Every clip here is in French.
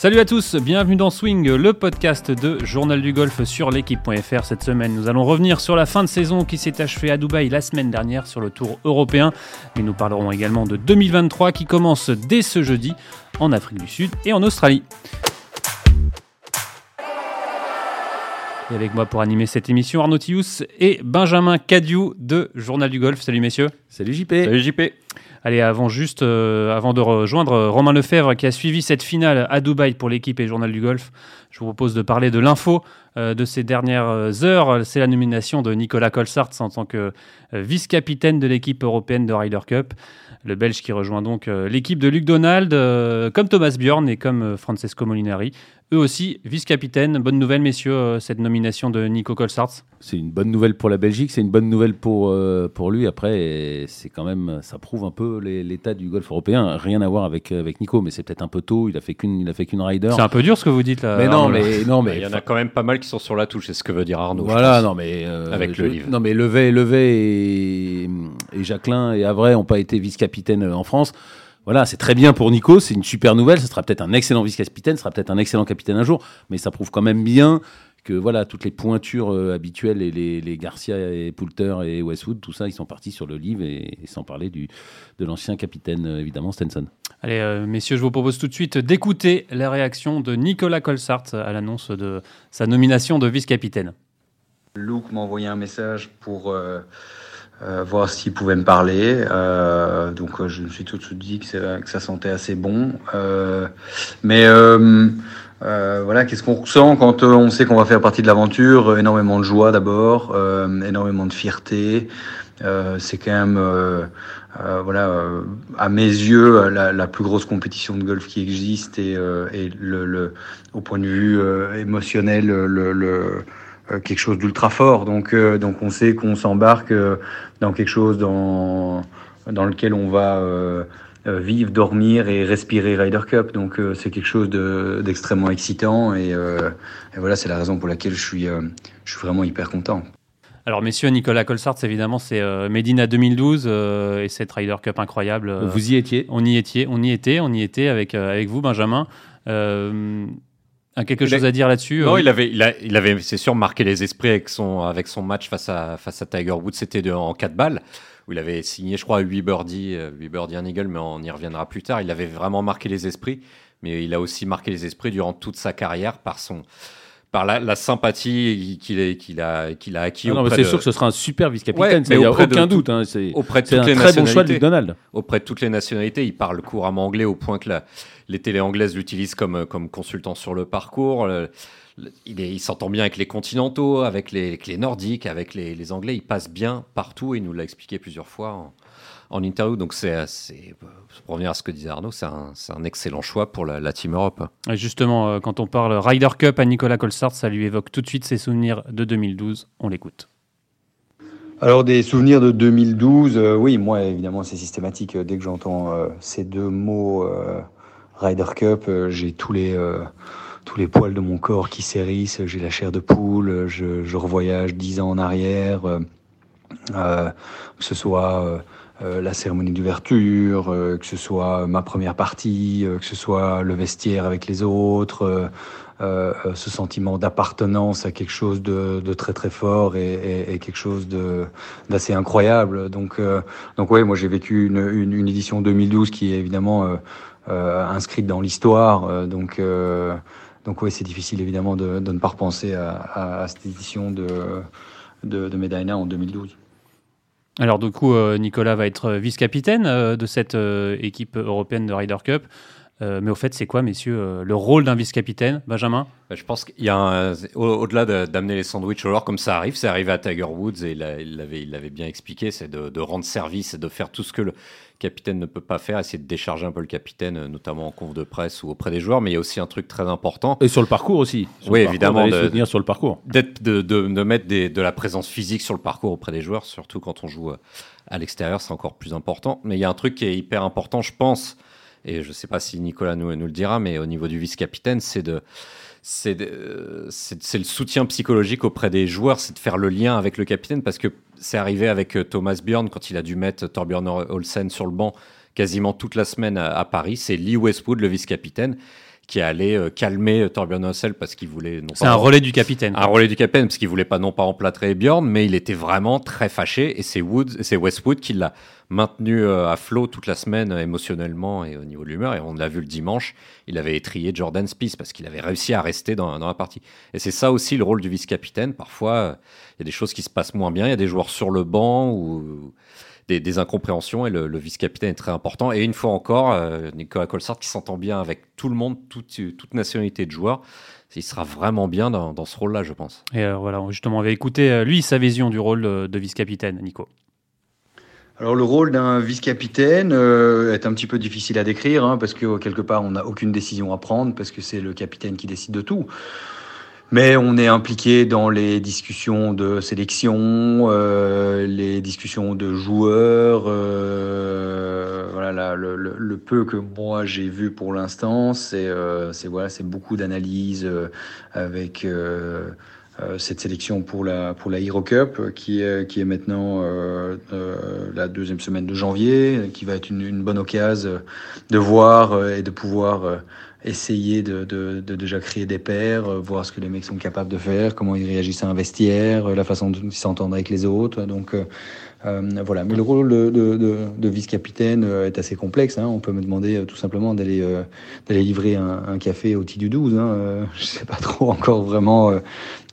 Salut à tous, bienvenue dans Swing, le podcast de Journal du Golf sur l'équipe.fr. Cette semaine, nous allons revenir sur la fin de saison qui s'est achevée à Dubaï la semaine dernière sur le Tour européen. Mais nous parlerons également de 2023 qui commence dès ce jeudi en Afrique du Sud et en Australie. Et avec moi pour animer cette émission, Arnaud Tius et Benjamin Cadieu de Journal du Golf. Salut messieurs. Salut JP. Salut JP. Allez, avant juste, euh, avant de rejoindre euh, Romain Lefebvre qui a suivi cette finale à Dubaï pour l'équipe et Journal du Golf, je vous propose de parler de l'info euh, de ces dernières heures. C'est la nomination de Nicolas Colsart en tant que vice-capitaine de l'équipe européenne de Ryder Cup. Le Belge qui rejoint donc l'équipe de Luc Donald, comme Thomas Bjorn et comme Francesco Molinari eux aussi vice-capitaine. Bonne nouvelle, messieurs, euh, cette nomination de Nico Colsart. C'est une bonne nouvelle pour la Belgique, c'est une bonne nouvelle pour, euh, pour lui. Après, c'est quand même, ça prouve un peu l'état du golf européen. Rien à voir avec, avec Nico, mais c'est peut-être un peu tôt. Il a fait qu'une, il a fait qu'une rider. C'est un peu dur ce que vous dites là. Mais non, mais non, mais il y en a quand même pas mal qui sont sur la touche. C'est ce que veut dire Arnaud. Voilà, non, mais euh, avec le livre. Non, mais Levet, Levet et, et Jacqueline et Avray n'ont pas été vice-capitaine en France voilà, c'est très bien pour Nico, c'est une super nouvelle. Ce sera peut-être un excellent vice-capitaine, ce sera peut-être un excellent capitaine un jour, mais ça prouve quand même bien que voilà toutes les pointures euh, habituelles et les, Garcia et Poulter et Westwood, tout ça, ils sont partis sur le livre et, sans parler du, de l'ancien capitaine euh, évidemment Stenson. Allez, euh, messieurs, je vous propose tout de suite d'écouter la réaction de Nicolas Colsart à l'annonce de sa nomination de vice-capitaine. Luke m'a envoyé un message pour euh, voir s'il pouvait me parler. Euh, donc euh, je me suis tout de suite dit que, ça sentait assez bon. Euh, mais voilà, qu'est-ce qu'on ressent quand on sait qu'on va faire partie de l'aventure? Énormément de joie d'abord, énormément de fierté. c'est quand même, voilà, à mes yeux, la, plus grosse compétition de golf qui existe et, et le, le, au point de vue émotionnel, le, le euh, quelque chose d'ultra fort. Donc, euh, donc on sait qu'on s'embarque euh, dans quelque chose dans, dans lequel on va vivre, dormir et respirer Ryder Cup. Donc c'est quelque chose d'extrêmement excitant et, et voilà, c'est la raison pour laquelle je suis, je suis vraiment hyper content. Alors, messieurs, Nicolas Colsart, évidemment, c'est Medina 2012 et cette Ryder Cup incroyable. Vous y étiez On y était, on y était, on y était avec, avec vous, Benjamin quelque chose à dire là-dessus Non, euh il avait, il, avait, c'est sûr, marqué les esprits avec son, avec son match face à, face à Tiger Woods. C'était en 4 balles où il avait signé, je crois, 8 birdies, 8 euh, birdies, un eagle, mais on y reviendra plus tard. Il avait vraiment marqué les esprits, mais il a aussi marqué les esprits durant toute sa carrière par son, par la, sympathie qu'il qu'il a, qu'il a acquis. Ah c'est sûr que ce sera un super vice-capitaine, il n'y a aucun doute. Hein, c'est un très bon choix de Donald. Auprès de toutes les nationalités, il parle couramment anglais au point que la, les télés anglaises l'utilisent comme, comme consultant sur le parcours. il, il s'entend bien avec les continentaux, avec les, les nordiques, avec les, les, anglais. Il passe bien partout. Il nous l'a expliqué plusieurs fois en interview. Donc, c'est, pour revenir à ce que disait Arnaud, c'est un, un, excellent choix pour la, Team Europe. justement, euh, quand on parle Ryder Cup à Nicolas Colsart, ça lui évoque tout de suite ses souvenirs de 2012. On l'écoute. Alors des souvenirs de 2012, euh, oui, moi évidemment c'est systématique. Dès que j'entends euh, ces deux mots Ryder Cup, j'ai tous les tous les poils de mon corps qui s'hérissent, j'ai la chair de poule, je, je revoyage dix ans en arrière, que ce soit euh, la cérémonie d'ouverture, euh, que ce soit ma première partie, euh, que ce soit le vestiaire avec les autres, ce sentiment d'appartenance à quelque chose de, de, très très fort et, et, et quelque chose d'assez incroyable. Donc, donc ouais, moi j'ai vécu une, une, une, édition 2012 qui est évidemment inscrite dans l'histoire. donc donc ouais, c'est difficile évidemment de, de, ne pas repenser à, à, à cette édition de, de, de Medina en 2012. Alors du coup, euh, Nicolas va être vice-capitaine euh, de cette euh, équipe européenne de Ryder Cup. mais au fait, c'est quoi, messieurs, le rôle d'un vice-capitaine, Benjamin? Bah, Je pense qu'il y a au-delà d'amener les sandwichs au comme ça arrive, c'est arrivé à Tiger Woods et il l'avait bien expliqué, c'est de, de, rendre service et de faire tout ce que le, capitaine ne peut pas faire, essayer de décharger un peu le capitaine, euh, notamment en conf de presse ou auprès des joueurs. Mais il y a aussi un truc très important. Et sur le parcours aussi. oui, évidemment. De soutenir sur le parcours. De, de, de, mettre des, de la présence physique sur le parcours auprès des joueurs, surtout quand on joue euh, à l'extérieur, c'est encore plus important. Mais il y a un truc qui est hyper important, je pense, et je ne sais pas si Nicolas nous, le dira, mais au niveau du vice-capitaine, c'est de c'est le soutien psychologique auprès des joueurs, c'est de faire le lien avec le capitaine parce que c'est arrivé avec euh, Thomas Bjorn quand il a dû mettre Torbjörn Olsen sur le banc quasiment toute la semaine à, Paris. C'est Lee Westwood, le vice-capitaine, qui allait euh, calmer Torbjörn Hassel parce qu'il voulait. C'est un relais du capitaine. Un relais du capitaine parce qu'il voulait pas non pas emplâtrer Bjorn, mais il était vraiment très fâché et c'est Woods, c'est Westwood qui l'a maintenu à flot toute la semaine émotionnellement et au niveau de l'humeur. Et on l'a vu le dimanche, il avait étrié Jordan Spieth parce qu'il avait réussi à rester dans, dans la partie. Et c'est ça aussi le rôle du vice-capitaine. Parfois, il y a des choses qui se passent moins bien, il y a des joueurs sur le banc ou des, incompréhensions et le, vice-capitaine est très important. Et une fois encore, euh, Nicolas Colsart qui s'entend bien avec tout le monde, toute, toute nationalité de joueurs. Il sera vraiment bien dans, ce rôle-là, je pense. Et euh, voilà, justement, on va écouter euh, lui sa vision du rôle de, vice-capitaine, Nico. Alors le rôle d'un vice-capitaine est un petit peu difficile à décrire hein, parce que quelque part on n'a aucune décision à prendre parce que c'est le capitaine qui décide de tout. Mais on est impliqué dans les discussions de sélection, euh, les discussions de joueurs. Euh, voilà, le, peu que moi j'ai vu pour l'instant, c'est euh, voilà, c'est beaucoup d'analyses euh, avec euh, euh, cette sélection pour la pour la Hero Cup qui est qui est maintenant la deuxième semaine de janvier, qui va être une, une bonne occasion de voir et de pouvoir essayer de, déjà créer des pairs, euh, voir ce que les mecs sont capables de faire, comment ils réagissent à un vestiaire, euh, la façon dont ils s'entendent avec les autres. Donc euh, euh voilà. Mais le rôle de, vice-capitaine est assez complexe. Hein. On peut me demander tout simplement d'aller livrer un, café au du 12. Hein. Je sais pas trop encore vraiment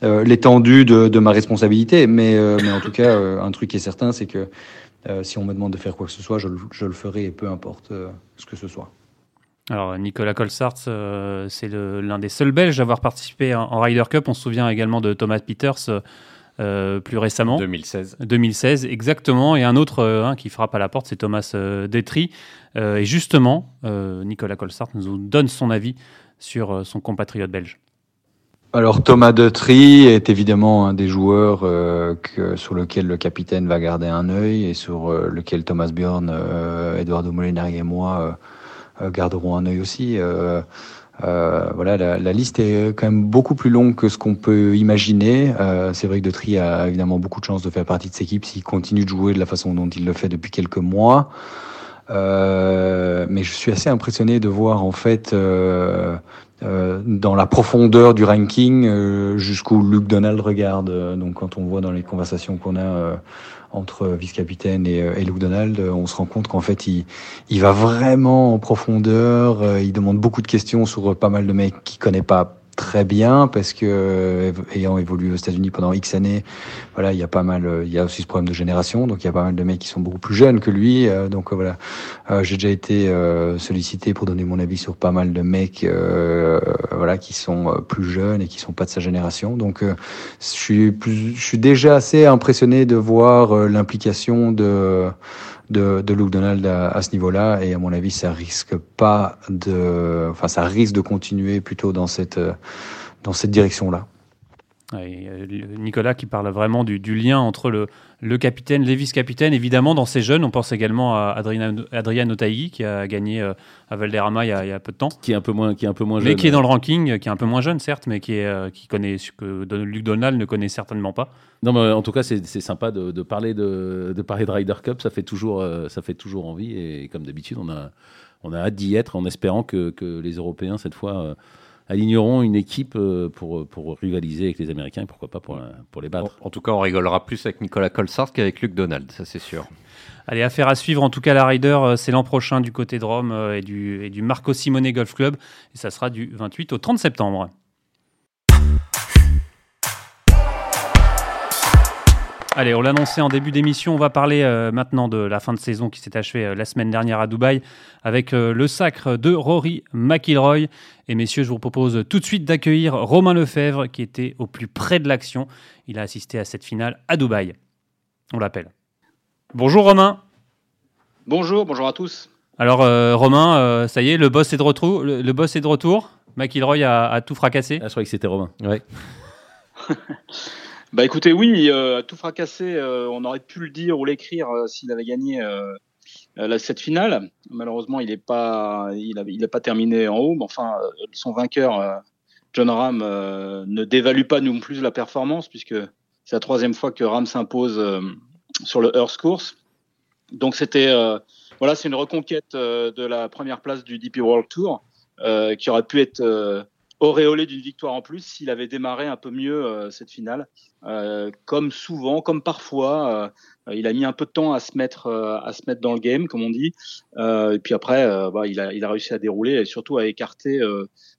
l'étendue de, ma responsabilité, mais, en tout cas, un truc qui est certain, c'est que si on me demande de faire quoi que ce soit, je, je le ferai, peu importe ce que ce soit. Alors Nicolas Colsart, euh, c'est l'un des seuls Belges à avoir participé en, Ryder Cup. On se souvient également de Thomas Peters euh, plus récemment. 2016. 2016, exactement. Et un autre euh, qui frappe à la porte, c'est Thomas Detry. et justement, Nicolas Colsart nous donne son avis sur son compatriote belge. Alors Thomas Detry est évidemment un des joueurs que, sur lequel le capitaine va garder un œil et sur lequel Thomas Bjorn, Eduardo Molinari et moi euh, garderont un œil aussi. Euh, euh, voilà, la, la, liste est quand même beaucoup plus longue que ce qu'on peut imaginer. Euh, c'est vrai que De a évidemment beaucoup de chance de faire partie de cette équipe s'il continue de jouer de la façon dont il le fait depuis quelques mois. Euh, mais je suis assez impressionné de voir en fait euh, dans la profondeur du ranking jusqu'où Luke Donald regarde. Donc quand on voit dans les conversations qu'on a entre vice-capitaine et, euh, et, Luke Donald, euh, on se rend compte qu'en fait, il, il va vraiment en profondeur. Euh, il demande beaucoup de questions sur pas mal de mecs qu'il connaît pas très bien parce que euh, ayant évolué aux États-Unis pendant X années, voilà, il y a pas mal, euh, il y a aussi ce problème de génération, donc il y a pas mal de mecs qui sont beaucoup plus jeunes que lui, euh, donc voilà, j'ai déjà été sollicité pour donner mon avis sur pas mal de mecs, voilà, qui sont plus jeunes et qui sont pas de sa génération, donc je suis je suis déjà assez impressionné de voir l'implication de de, de Luke Donald à, ce niveau-là. Et à mon avis, ça risque pas de, enfin, ça risque de continuer plutôt dans cette, dans cette direction-là. Euh, Nicolas qui parle vraiment du, du lien entre le, le capitaine, les vice-capitaines. Évidemment, dans ces jeunes, on pense également à Adrien, Otaï qui a gagné euh, à Valderrama il y, a, il y, a, peu de temps. Qui est un peu moins, qui est un peu moins jeune. Mais qui est dans le ranking, qui est un peu moins jeune, certes, mais qui, est, euh, qui connaît ce que Luc Donald ne connaît certainement pas. Non, mais en tout cas, c'est sympa de, de, parler de, de parler de Ryder Cup. Ça fait toujours, ça fait toujours envie. Et comme d'habitude, on a, on a hâte d'y être en espérant que, que les Européens, cette fois, aligneront une équipe euh, pour, pour rivaliser avec les Américains et pourquoi pas pour, pour les battre. En, tout cas, on rigolera plus avec Nicolas Colsart qu'avec Luc Donald, ça c'est sûr. Allez, affaire à suivre. En tout cas, la Ryder, euh, c'est l'an prochain du côté de Rome euh, et du, et du Marco Simone Golf Club. Et ça sera du 28 au 30 septembre. Allez, on l'annonçait en début d'émission, on va parler euh, maintenant de la fin de saison qui s'est achevée euh, la semaine dernière à Dubaï avec euh, le sacre de Rory McIlroy. Et messieurs, je vous propose tout de suite d'accueillir Romain Lefebvre qui était au plus près de l'action. Il a assisté à cette finale à Dubaï. On l'appelle. Bonjour Romain. Bonjour, bonjour à tous. Alors Romain, ça y est, le boss est de retour. Le, boss est de retour. McIlroy a, tout fracassé. Ah, je croyais que c'était Romain. Ouais. Bah écoutez, oui, euh, tout fracassé, euh, on aurait pu le dire ou l'écrire euh, s'il avait gagné cette finale. Malheureusement, il n'est pas, il a, il pas terminé en haut, mais enfin, son vainqueur, John Ram, ne dévalue pas non plus la performance puisque c'est la troisième fois que Ram s'impose sur le Earth Course. Donc c'était, voilà, c'est une reconquête de la première place du DP World Tour. qui aurait pu être auréolé d'une victoire en plus s'il avait démarré un peu mieux cette finale. comme souvent, comme parfois, il a mis un peu de temps à se mettre, à se mettre dans le game, comme on dit. et puis après, bah, il, a, il a réussi à dérouler et surtout à écarter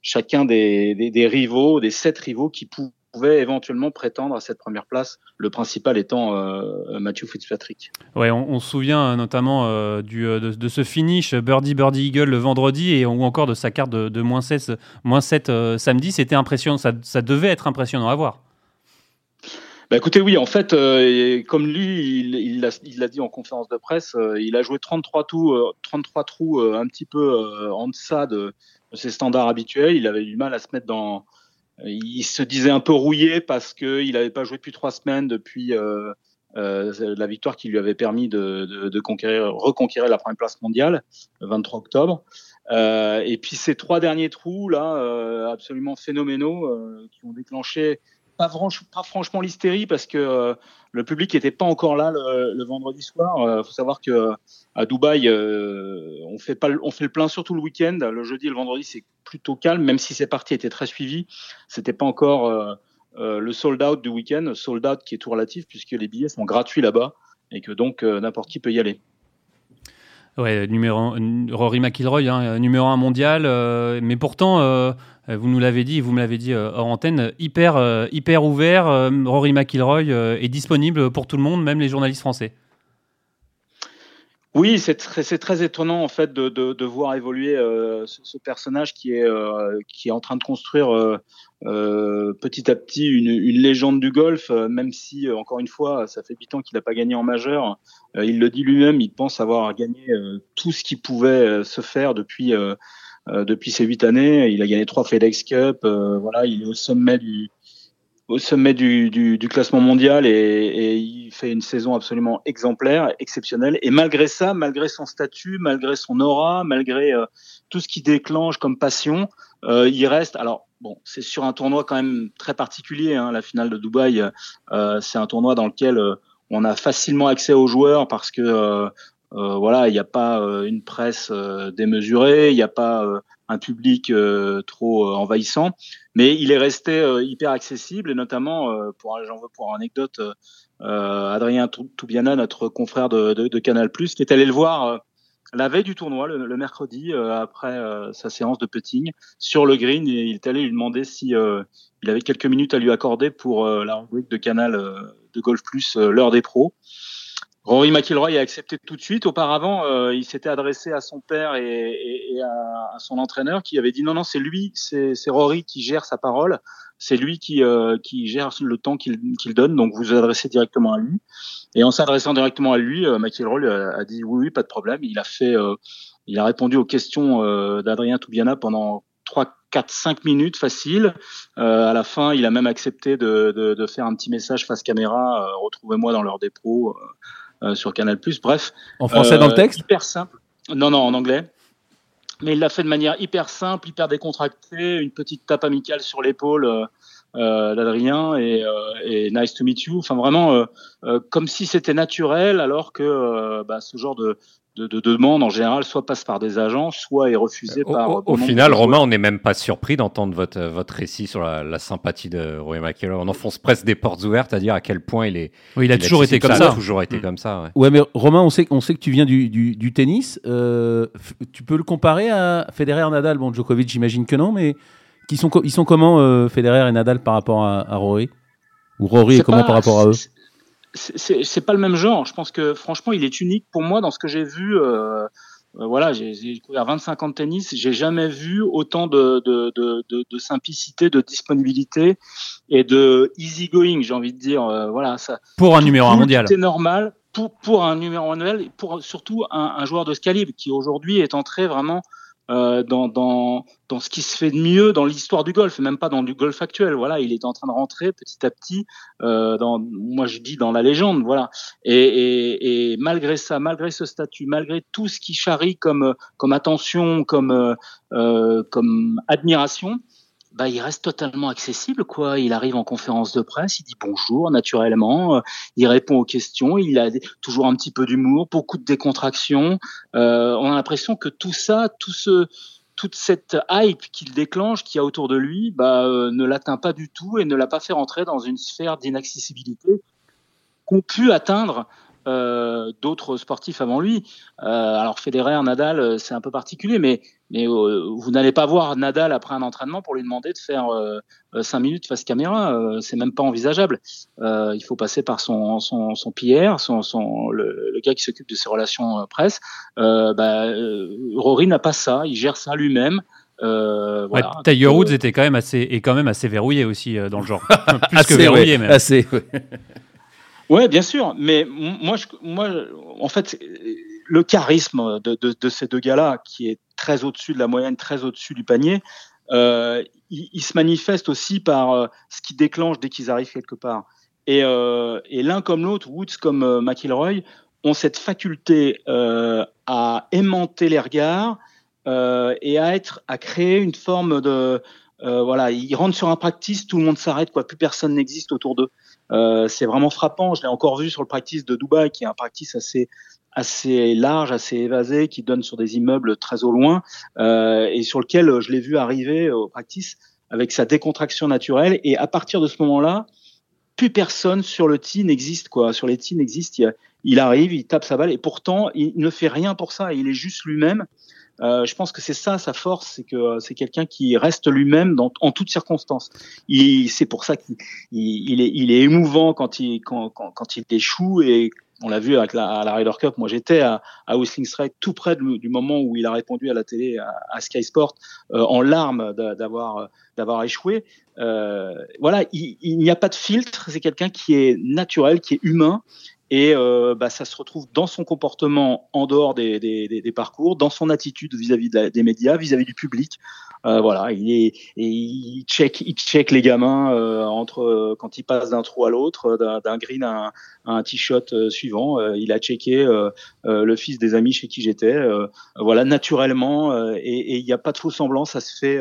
chacun des, des, des, rivaux, des sept rivaux qui pouvaient pouvait éventuellement prétendre à cette première place, le principal étant euh, Matthew Fitzpatrick. Ouais, on, se souvient euh, notamment euh, du, de, ce finish Birdie Birdie Eagle le vendredi et ou encore de sa carte de, moins 7, moins 7 samedi. C'était impressionnant, ça, ça, devait être impressionnant à voir. Bah écoutez, oui, en fait, comme lui, il l'a il dit en conférence de presse, il a joué 33, trous, 33 trous un petit peu en deçà de, de, ses standards habituels. Il avait du mal à se mettre dans, il se disait un peu rouillé parce qu'il n'avait pas joué depuis trois semaines depuis euh, euh, la victoire qui lui avait permis de, conquérir, reconquérir la première place mondiale, le 23 octobre. Euh, et puis ces trois derniers trous là, absolument phénoménaux, qui ont déclenché pas, franchement l'hystérie parce que euh, le public n'était pas encore là le, vendredi soir. Il euh, faut savoir que à Dubaï, euh, on fait pas, on fait le plein surtout le week-end. Le jeudi et le vendredi, c'est plutôt calme, même si ces parties étaient très suivies. C'était pas encore le sold out du week-end, sold out qui est tout relatif puisque les billets sont gratuits là-bas et que donc n'importe qui peut y aller. Ouais, Rory McIlroy, hein, numéro un mondial, mais pourtant euh, vous nous l'avez dit, vous me l'avez dit euh, hors antenne, hyper, euh, hyper ouvert. Rory McIlroy est disponible pour tout le monde, même les journalistes français. Oui, c'est très, étonnant en fait de, voir évoluer ce, personnage qui est, qui est en train de construire petit à petit une, légende du golf, même si encore une fois, ça fait 8 ans qu'il n'a pas gagné en majeur. il le dit lui-même, il pense avoir gagné tout ce qui pouvait se faire depuis euh, ces huit années. Il a gagné trois FedEx Cup. Euh, voilà, il est au sommet du au sommet du, du, du classement mondial et, et, il fait une saison absolument exemplaire, exceptionnelle. Et malgré ça, malgré son statut, malgré son aura, malgré euh, tout ce qui déclenche comme passion, euh, il reste. Alors bon, c'est sur un tournoi quand même très particulier. Hein, la finale de Dubaï, euh, c'est un tournoi dans lequel on a facilement accès aux joueurs parce que euh, voilà, il n'y a pas euh, une presse euh, démesurée, il n'y a pas un public trop envahissant, mais il est resté hyper accessible et notamment, pour j'en veux pour anecdote, Adrien Toubiana, notre confrère de, de, de Canal+, qui est allé le voir la veille du tournoi, le, mercredi, après sa séance de putting, sur le green, et il est allé lui demander si il avait quelques minutes à lui accorder pour la rubrique de Canal de Golf Plus, l'heure des pros. Rory McIlroy a accepté tout de suite. Auparavant, euh, il s'était adressé à son père et, à, son entraîneur qui avait dit non, non, c'est lui, c'est Rory qui gère sa parole, c'est lui qui, euh, qui gère le temps qu'il donne, donc vous vous adressez directement à lui. Et en s'adressant directement à lui, euh, McIlroy a, dit oui, oui, pas de problème. Il a fait, il a répondu aux questions d'Adrien Toubiana pendant 3, 4, 5 minutes facile. à la fin, il a même accepté de, de, faire un petit message face caméra. Retrouvez-moi dans leur dépôt. Euh, sur Canal+. Bref. En français dans le euh, texte Hyper simple. Non, non, en anglais. Mais il l'a fait de manière hyper simple, hyper décontractée, une petite tape amicale sur l'épaule euh, d'Adrien et, et, nice to meet you. Enfin vraiment comme si c'était naturel, alors que bah, ce genre de, de, demande en général soit passe par des agents, soit est refusé par. Au, final, Romain, on n'est même pas surpris d'entendre votre, votre récit sur la, sympathie de Roy McIlroy. On enfonce presque des portes ouvertes à dire à quel point il est. Oui, il a toujours été comme ça. Toujours été mm. comme ça. Ouais. mais Romain, on sait, on sait que tu viens du, du, tennis. Euh, tu peux le comparer à Federer, Nadal? Bon, Djokovic, j'imagine que non, mais qui sont, ils sont comment euh, Federer et Nadal par rapport à, Rory? Ou Rory est comment par rapport à eux? C'est pas le même genre. Je pense que franchement, il est unique pour moi dans ce que j'ai vu. Euh, euh voilà, j'ai couvert 25 ans de tennis, j'ai jamais vu autant de, de, de, de, simplicité, de disponibilité et de easy going, j'ai envie de dire. Euh, voilà, ça. Pour un numéro 1 mondial. C'est normal. Pour, pour un numéro 1 mondial, pour surtout un, un joueur de ce calibre qui aujourd'hui est entré vraiment euh, dans, dans, dans ce qui se fait de mieux dans l'histoire du golf, même pas dans du golf actuel. Voilà, il est en train de rentrer petit à petit euh, dans, moi je dis dans la légende, voilà. Et, et, et, malgré ça, malgré ce statut, malgré tout ce qui charrie comme comme attention, comme euh, comme admiration, bah, il reste totalement accessible. Quoi. Il arrive en conférence de presse, il dit bonjour naturellement, euh, il répond aux questions, il a toujours un petit peu d'humour, beaucoup de décontraction. Euh, on a l'impression que tout ça, tout ce, toute cette hype qu'il déclenche, qu'il y a autour de lui, bah, ne l'atteint pas du tout et ne l'a pas fait rentrer dans une sphère d'inaccessibilité qu'ont pu atteindre euh, d'autres sportifs avant lui. Euh, alors Federer, Nadal, euh, c'est un peu particulier, mais, mais vous n'allez pas voir Nadal après un entraînement pour lui demander de faire 5 minutes face caméra. c'est même pas envisageable. il faut passer par son, son, son PR, son, son, le, gars qui s'occupe de ses relations presse. Bah, Rory n'a pas ça, il gère ça lui-même. Euh, Tiger Woods était quand même assez, est quand même assez verrouillé aussi dans le genre. Plus que verrouillé, même. Assez, Ouais, bien sûr. Mais moi, je, moi, en fait, le charisme de, de, de ces deux gars-là, qui est très au-dessus de la moyenne, très au-dessus du panier, euh, il, il, se manifeste aussi par euh, ce qui déclenche dès qu'ils arrivent quelque part. Et, euh, et l'un comme l'autre, Woods comme euh, McIlroy, ont cette faculté euh, à aimanter les regards et à être, à créer une forme de, voilà, ils rentrent sur un practice, tout le monde s'arrête, quoi, plus personne n'existe autour d'eux. Euh, c'est vraiment frappant. Je l'ai encore vu sur le practice de Dubaï, qui est un practice assez assez large, assez évasé, qui donne sur des immeubles très au loin, euh, et sur lequel je l'ai vu arriver au practice avec sa décontraction naturelle. Et à partir de ce moment-là, plus personne sur le tee n'existe quoi. Sur les tees n'existe. Il, arrive, il tape sa balle, et pourtant il ne fait rien pour ça. Il est juste lui-même. Euh, je pense que c'est ça sa force, c'est que euh, c'est quelqu'un qui reste lui-même en toutes circonstances. C'est pour ça qu'il il est, il est émouvant quand il, quand, quand, il échoue et on l'a vu avec la, à la Ryder Cup. Moi, j'étais à, à Whistling Straits tout près du moment où il a répondu à la télé à, Sky Sport euh, en larmes d'avoir d'avoir échoué. Euh, voilà, il, il n'y a pas de filtre. C'est quelqu'un qui est naturel, qui est humain et euh, bah, ça se retrouve dans son comportement en dehors des, des, des, parcours, dans son attitude vis-à-vis des médias, vis-à-vis du public. Euh, voilà, il est, il check, il check les gamins euh, entre euh, quand il passe d'un trou à l'autre, d'un green à un, un t-shot euh, suivant. il a checké le fils des amis chez qui j'étais. voilà, naturellement, et il n'y a pas de faux semblant, ça se fait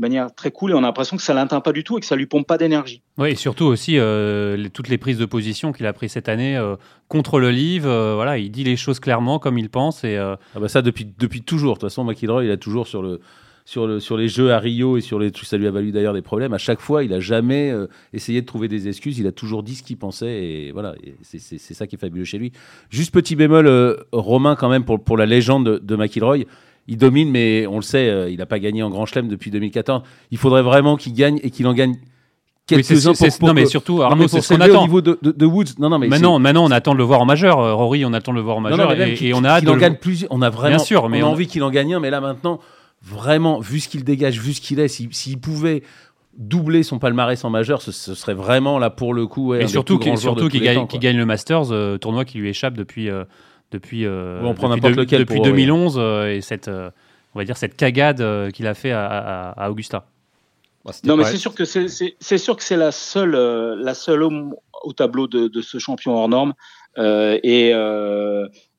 de manière très cool et on a l'impression que ça l'atteint pas du tout et que ça lui pompe pas d'énergie. Oui, et surtout aussi euh, toutes les prises de position qu'il a prises cette année euh, contre le livre. Euh, voilà, il dit les choses clairement comme il pense et ah bah ça depuis depuis toujours. De toute façon, McIlroy, il a toujours sur le sur, le, sur les jeux à Rio et sur les ça lui a valu d'ailleurs des problèmes. À chaque fois, il a jamais essayé de trouver des excuses. Il a toujours dit ce qu'il pensait et voilà, c'est ça qui est fabuleux chez lui. Juste petit bémol, Romain quand même pour, pour la légende de, de McIlroy il domine, mais on le sait, euh, il n'a pas gagné en Grand Chelem depuis 2014. Il faudrait vraiment qu'il gagne et qu'il en gagne quelques-uns pour, Non, mais surtout, Arnaud, c'est ce qu'on attend. Au niveau de, de, Woods, non, non, mais maintenant, maintenant, on attend de le voir en majeur. Euh, Rory, on attend de le voir en majeur. et, on a hâte en gagne plusieurs. On a vraiment Bien sûr, mais on a envie qu'il en gagne un, mais là maintenant, vraiment, vu ce qu'il dégage, vu ce qu'il est, s'il pouvait doubler son palmarès en majeur, ce, serait vraiment là pour le coup. et surtout qu'il gagne, gagne, le Masters, euh, tournoi qui lui échappe depuis depuis, euh, on prend depuis, lequel depuis 2011 euh, et cette, euh, on va dire cette cagade qu'il a fait à, à, Augusta. non, mais c'est sûr que c'est sûr que c'est la seule la seule homme au tableau de, de ce champion hors norme et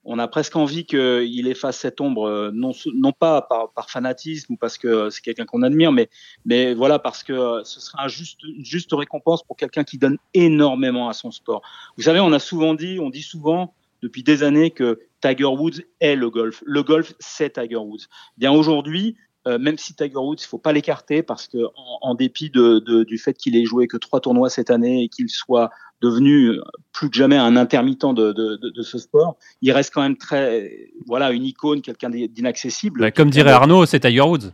on a presque envie qu'il efface cette ombre, non, non pas par, par fanatisme ou parce que c'est quelqu'un qu'on admire, mais, mais voilà, parce que ce sera un juste, une juste récompense pour quelqu'un qui donne énormément à son sport. Vous savez, on a souvent dit, on dit souvent, depuis des années que Tiger Woods est le golf. Le golf, c'est Tiger Woods. Bien aujourd'hui, euh, même si Tiger Woods, il faut pas l'écarter parce que en, dépit de, de, du fait qu'il ait joué que trois tournois cette année et qu'il soit devenu plus que jamais un intermittent de, de, ce sport, il reste quand même très, voilà, une icône, quelqu'un d'inaccessible. Bah, comme dirait Arnaud, c'est Tiger Woods.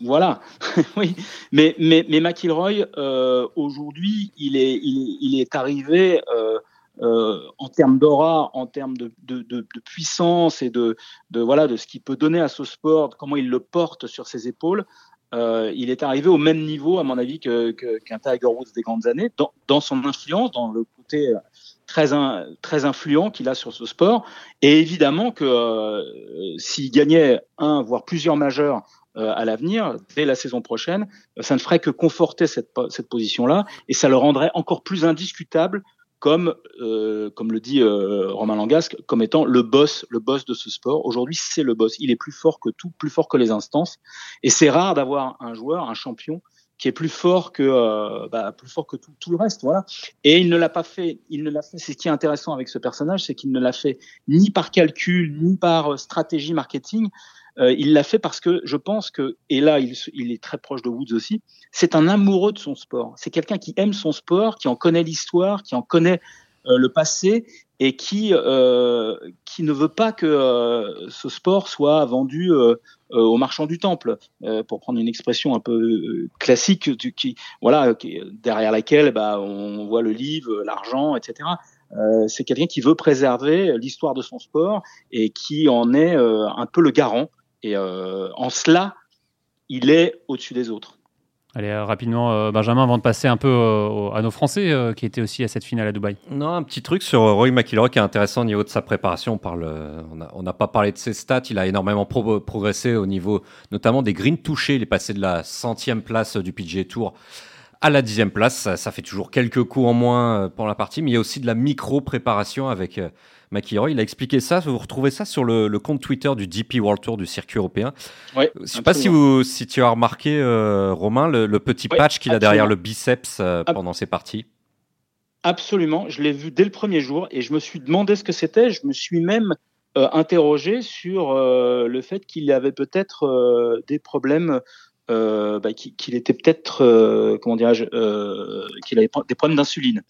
Voilà, oui. Mais, mais, mais McIlroy, euh, aujourd'hui, il est, il, il, est arrivé euh, euh, en termes d'aura, en termes de, de, de, puissance et de, voilà, de ce qu'il peut donner à ce sport, comment il le porte sur ses épaules, euh, il est arrivé au même niveau, à mon avis, qu'un que, qu'un Tiger Woods des grandes années, dans, dans, son influence, dans le côté euh, très, très influent qu'il a sur ce sport. Et évidemment que euh, s'il gagnait un, voire plusieurs majeurs euh, à l'avenir, dès la saison prochaine, ça ne ferait que conforter cette, cette position-là et ça le rendrait encore plus indiscutable comme, euh, comme le dit euh, Romain Langasque, comme étant le boss, le boss de ce sport. Aujourd'hui, c'est le boss. Il est plus fort que tout, plus fort que les instances. Et c'est rare d'avoir un joueur, un champion, qui est plus fort que euh, bah, plus fort que tout, le reste, voilà. Et il ne l'a pas fait. Il ne l'a fait. C'est ce qui est intéressant avec ce personnage, c'est qu'il ne l'a fait ni par calcul, ni par stratégie marketing. Il l'a fait parce que je pense que, et là, il, est très proche de Woods aussi, c'est un amoureux de son sport. C'est quelqu'un qui aime son sport, qui en connaît l'histoire, qui en connaît le passé et qui, qui ne veut pas que ce sport soit vendu aux marchands du temple, pour prendre une expression un peu classique, qui, voilà, derrière laquelle bah, on voit le livre, l'argent, etc. Euh, c'est quelqu'un qui veut préserver l'histoire de son sport et qui en est euh, un peu le garant. Et euh, en cela, il est au-dessus des autres. Allez, rapidement, Benjamin, avant de passer un peu à nos Français qui étaient aussi à cette finale à Dubaï. Non, un petit truc sur Roy McIlroy qui est intéressant au niveau de sa préparation. On parle, on n'a pas parlé de ses stats. Il a énormément progressé au niveau, notamment des greens touchés. Il est passé de la centième place du PGA Tour à la dixième place. Ça, fait toujours quelques coups en moins euh, pour la partie, mais il y a aussi de la micro-préparation avec euh, McIlroy. Il a expliqué ça. Vous retrouvez ça sur le, compte Twitter du DP World Tour du circuit européen. Ouais, Je ne sais pas si, vous, si tu as remarqué, euh, Romain, le, petit patch qu'il a derrière le biceps pendant ses parties. Absolument. Je l'ai vu dès le premier jour et je me suis demandé ce que c'était. Je me suis même interrogé sur le fait qu'il avait peut-être des problèmes euh, bah, qu'il était peut-être, euh, comment dirais-je, euh, qu'il avait des problèmes d'insuline,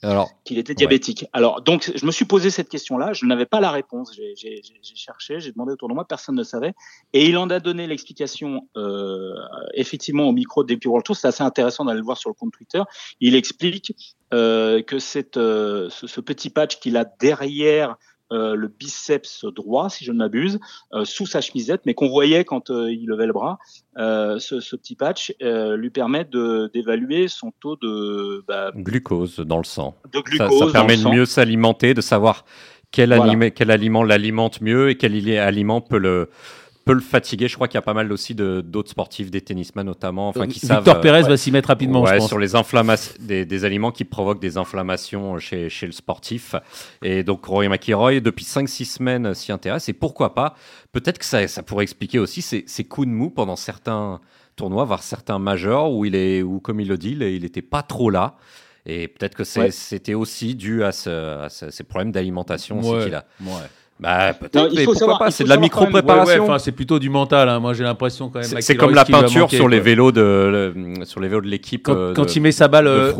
qu'il était diabétique. Alors, donc, je me suis posé cette question-là, je n'avais pas la réponse. J'ai cherché, j'ai demandé autour de moi, personne ne savait. Et il en a donné l'explication, euh, effectivement, au micro de World Tour. C'est assez intéressant d'aller le voir sur le compte Twitter. Il explique euh, que cette, ce, ce, petit patch qu'il a derrière euh, le biceps droit, si je ne m'abuse, euh, sous sa chemisette, mais qu'on voyait quand euh, il levait le bras. Ce, petit patch lui permet d'évaluer son taux de bah, glucose dans le sang. De glucose ça, permet de mieux s'alimenter, de savoir quel, quel aliment l'alimente mieux et quel aliment peut le peut le fatiguer. Je crois qu'il y a pas mal aussi d'autres sportifs, des tennisman notamment, enfin qui Victor savent. Pérez va s'y mettre rapidement. Ouais, je pense. sur les inflammations, des, des, aliments qui provoquent des inflammations chez, chez le sportif. Et donc Roy McIlroy, depuis 5-6 semaines, s'y intéresse. Et pourquoi pas Peut-être que ça, ça pourrait expliquer aussi ces, ces coups de mou pendant certains tournois, voire certains majeurs où il est, où comme il le dit, il n'était pas trop là. Et peut-être que c'était aussi dû à, ce, à ces problèmes d'alimentation ouais, qu'il a. Ouais. Bah, peut-être, mais pourquoi pas C'est de la micro-préparation. c'est plutôt du mental. Hein. Moi, j'ai l'impression quand même. C'est comme la peinture sur les vélos de sur les vélos de l'équipe. Quand, euh, quand il met sa balle, euh,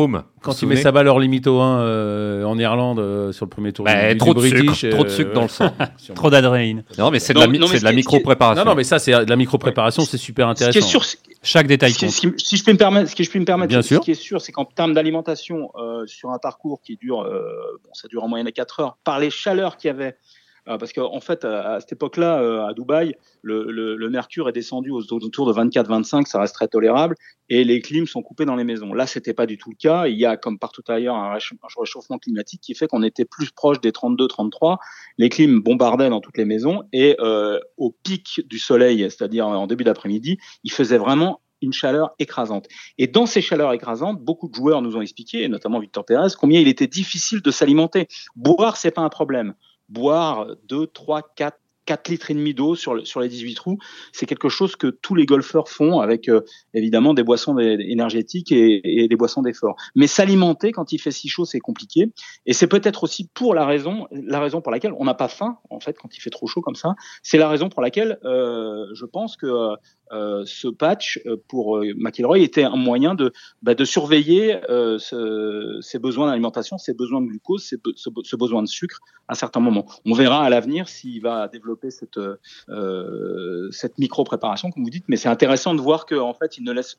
quand il met sa balle hors limito 1 euh, en Irlande euh, sur le premier tour bah, du, trop du de British, sucre, trop de sucre dans le sang, trop d'adrénaline. Non, mais c'est de la, micro-préparation. Non, non, mais ça, c'est de la micro-préparation, c'est super intéressant. Chaque détail compte. Si, si, je peux me permettre, ce que je peux me permettre, Bien ce sûr. qui est sûr, c'est qu'en termes d'alimentation sur un parcours qui dure, bon, ça dure en moyenne à 4 heures, par les chaleurs qu'il y avait euh, parce qu'en en fait, à, cette époque-là, euh, à Dubaï, le, mercure est descendu aux autour de 24-25, ça reste très tolérable, et les clims sont coupés dans les maisons. Là, c'était pas du tout le cas. Il y a, comme partout ailleurs, un réchauffement climatique qui fait qu'on était plus proche des 32-33. Les clims bombardaient dans toutes les maisons, et euh, au pic du soleil, c'est-à-dire en début d'après-midi, il faisait vraiment une chaleur écrasante. Et dans ces chaleurs écrasantes, beaucoup de joueurs nous ont expliqué, et notamment Victor Pérez, combien il était difficile de s'alimenter. Boire, c'est pas un problème boire 2, 3, 4, 4 litres et demi d'eau sur, sur les 18 trous, c'est quelque chose que tous les golfeurs font avec euh, évidemment des boissons énergétiques et, des boissons d'effort. Mais s'alimenter quand il fait si chaud, c'est compliqué. Et c'est peut-être aussi pour la raison, la raison pour laquelle on n'a pas faim en fait quand il fait trop chaud comme ça. C'est la raison pour laquelle euh, je pense que euh, ce patch euh, pour euh, McIlroy était un moyen de, bah, surveiller ses besoins d'alimentation, ses besoins de glucose, ce, besoin de sucre à un certain moment. On verra à l'avenir s'il va développer cette, micro-préparation, comme vous dites, mais c'est intéressant de voir qu'en en fait, il ne laisse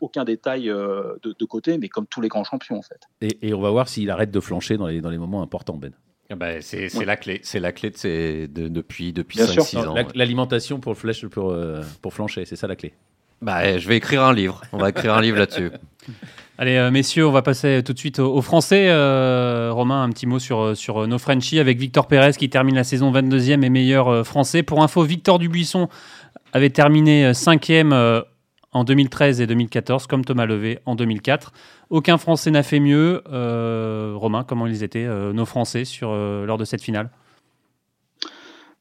aucun détail de, côté, mais comme tous les grands champions, en fait. Et, on va voir s'il arrête de flancher dans les moments importants, Ben. Ah bah, c'est ouais. la clé, c'est la clé de, ces, de depuis depuis 5-6 ans. L'alimentation pour le pour, euh, pour flancher, c'est ça la clé. Bah, je vais écrire un livre. On va écrire un livre là-dessus. Allez, euh, messieurs, on va passer tout de suite aux, aux Français. Euh, Romain, un petit mot sur, sur nos Frenchies avec Victor Pérez qui termine la saison 22e et meilleur français. Pour info, Victor Dubuisson avait terminé 5e euh, en 2013 et 2014, comme Thomas Levé en 2004. Aucun Français n'a fait mieux. Euh, Romain, comment ils étaient, euh, nos Français, sur, euh, lors de cette finale?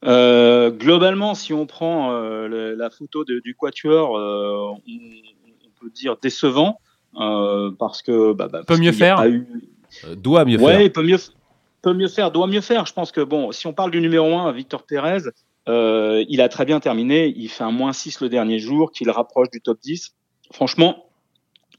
Euh, globalement, si on prend le, la photo de, du Quatuor, on, on, peut dire décevant, parce que. Bah, bah, peut mieux faire eu... Doit mieux ouais, faire. peut mieux, peut mieux faire, doit mieux faire. Je pense que, bon, si on parle du numéro 1, Victor Pérez, il a très bien terminé. Il fait un moins 6 le dernier jour, qui le rapproche du top 10. Franchement,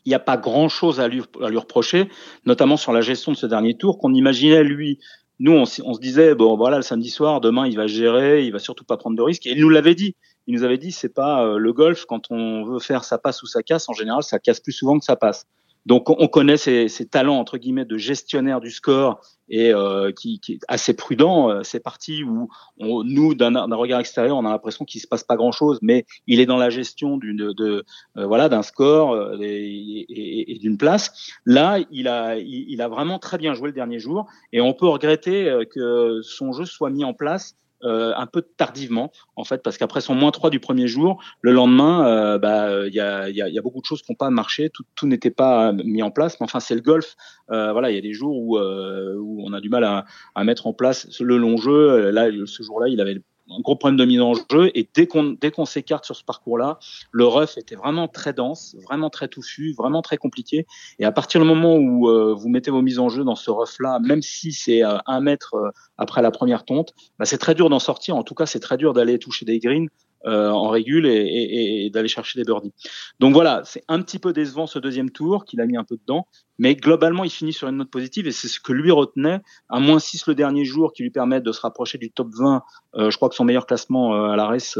il n'y a pas grand-chose à lui, à lui reprocher, notamment sur la gestion de ce dernier tour, qu'on imaginait lui nous, on, se disait bon, voilà, le samedi soir, demain, il va gérer, il va surtout pas prendre de risques. Et il nous l'avait dit. Il nous avait dit, c'est pas euh, le golf quand on veut faire sa passe ou sa casse. En général, ça casse plus souvent que ça passe. Donc on connaît ses, talents entre guillemets de gestionnaire du score et euh, qui, qui, est assez prudent. Euh, c'est parti où on, nous d'un regard extérieur, on a l'impression qu'il se passe pas grand chose, mais il est dans la gestion d'une de, euh, voilà d'un score euh, et, et, et d'une place. Là, il a il, a vraiment très bien joué le dernier jour et on peut regretter que son jeu soit mis en place euh, un peu tardivement, en fait, parce qu'après son moins 3 du premier jour, le lendemain, euh, bah, il y, a, y, a, y, a, beaucoup de choses qui n'ont pas marché, tout, tout n'était pas mis en place, mais enfin, c'est le golf. Euh, voilà, il y a des jours où, où on a du mal à, à, mettre en place le long jeu. Là, ce jour-là, il avait un gros problème de mise en jeu. Et dès qu'on dès qu'on s'écarte sur ce parcours-là, le rough était vraiment très dense, vraiment très touffu, vraiment très compliqué. Et à partir du moment où euh, vous mettez vos mises en jeu dans ce rough-là, même si c'est euh, un mètre euh, après la première tonte, bah, c'est très dur d'en sortir. En tout cas, c'est très dur d'aller toucher des greens euh, en régule et, d'aller chercher des birdies. Donc voilà, c'est un petit peu décevant ce deuxième tour qu'il a mis un peu dedans, mais globalement il finit sur une note positive et c'est ce que lui retenait. Un moins 6 le dernier jour qui lui permet de se rapprocher du top 20. Euh, je crois que son meilleur classement euh, à la race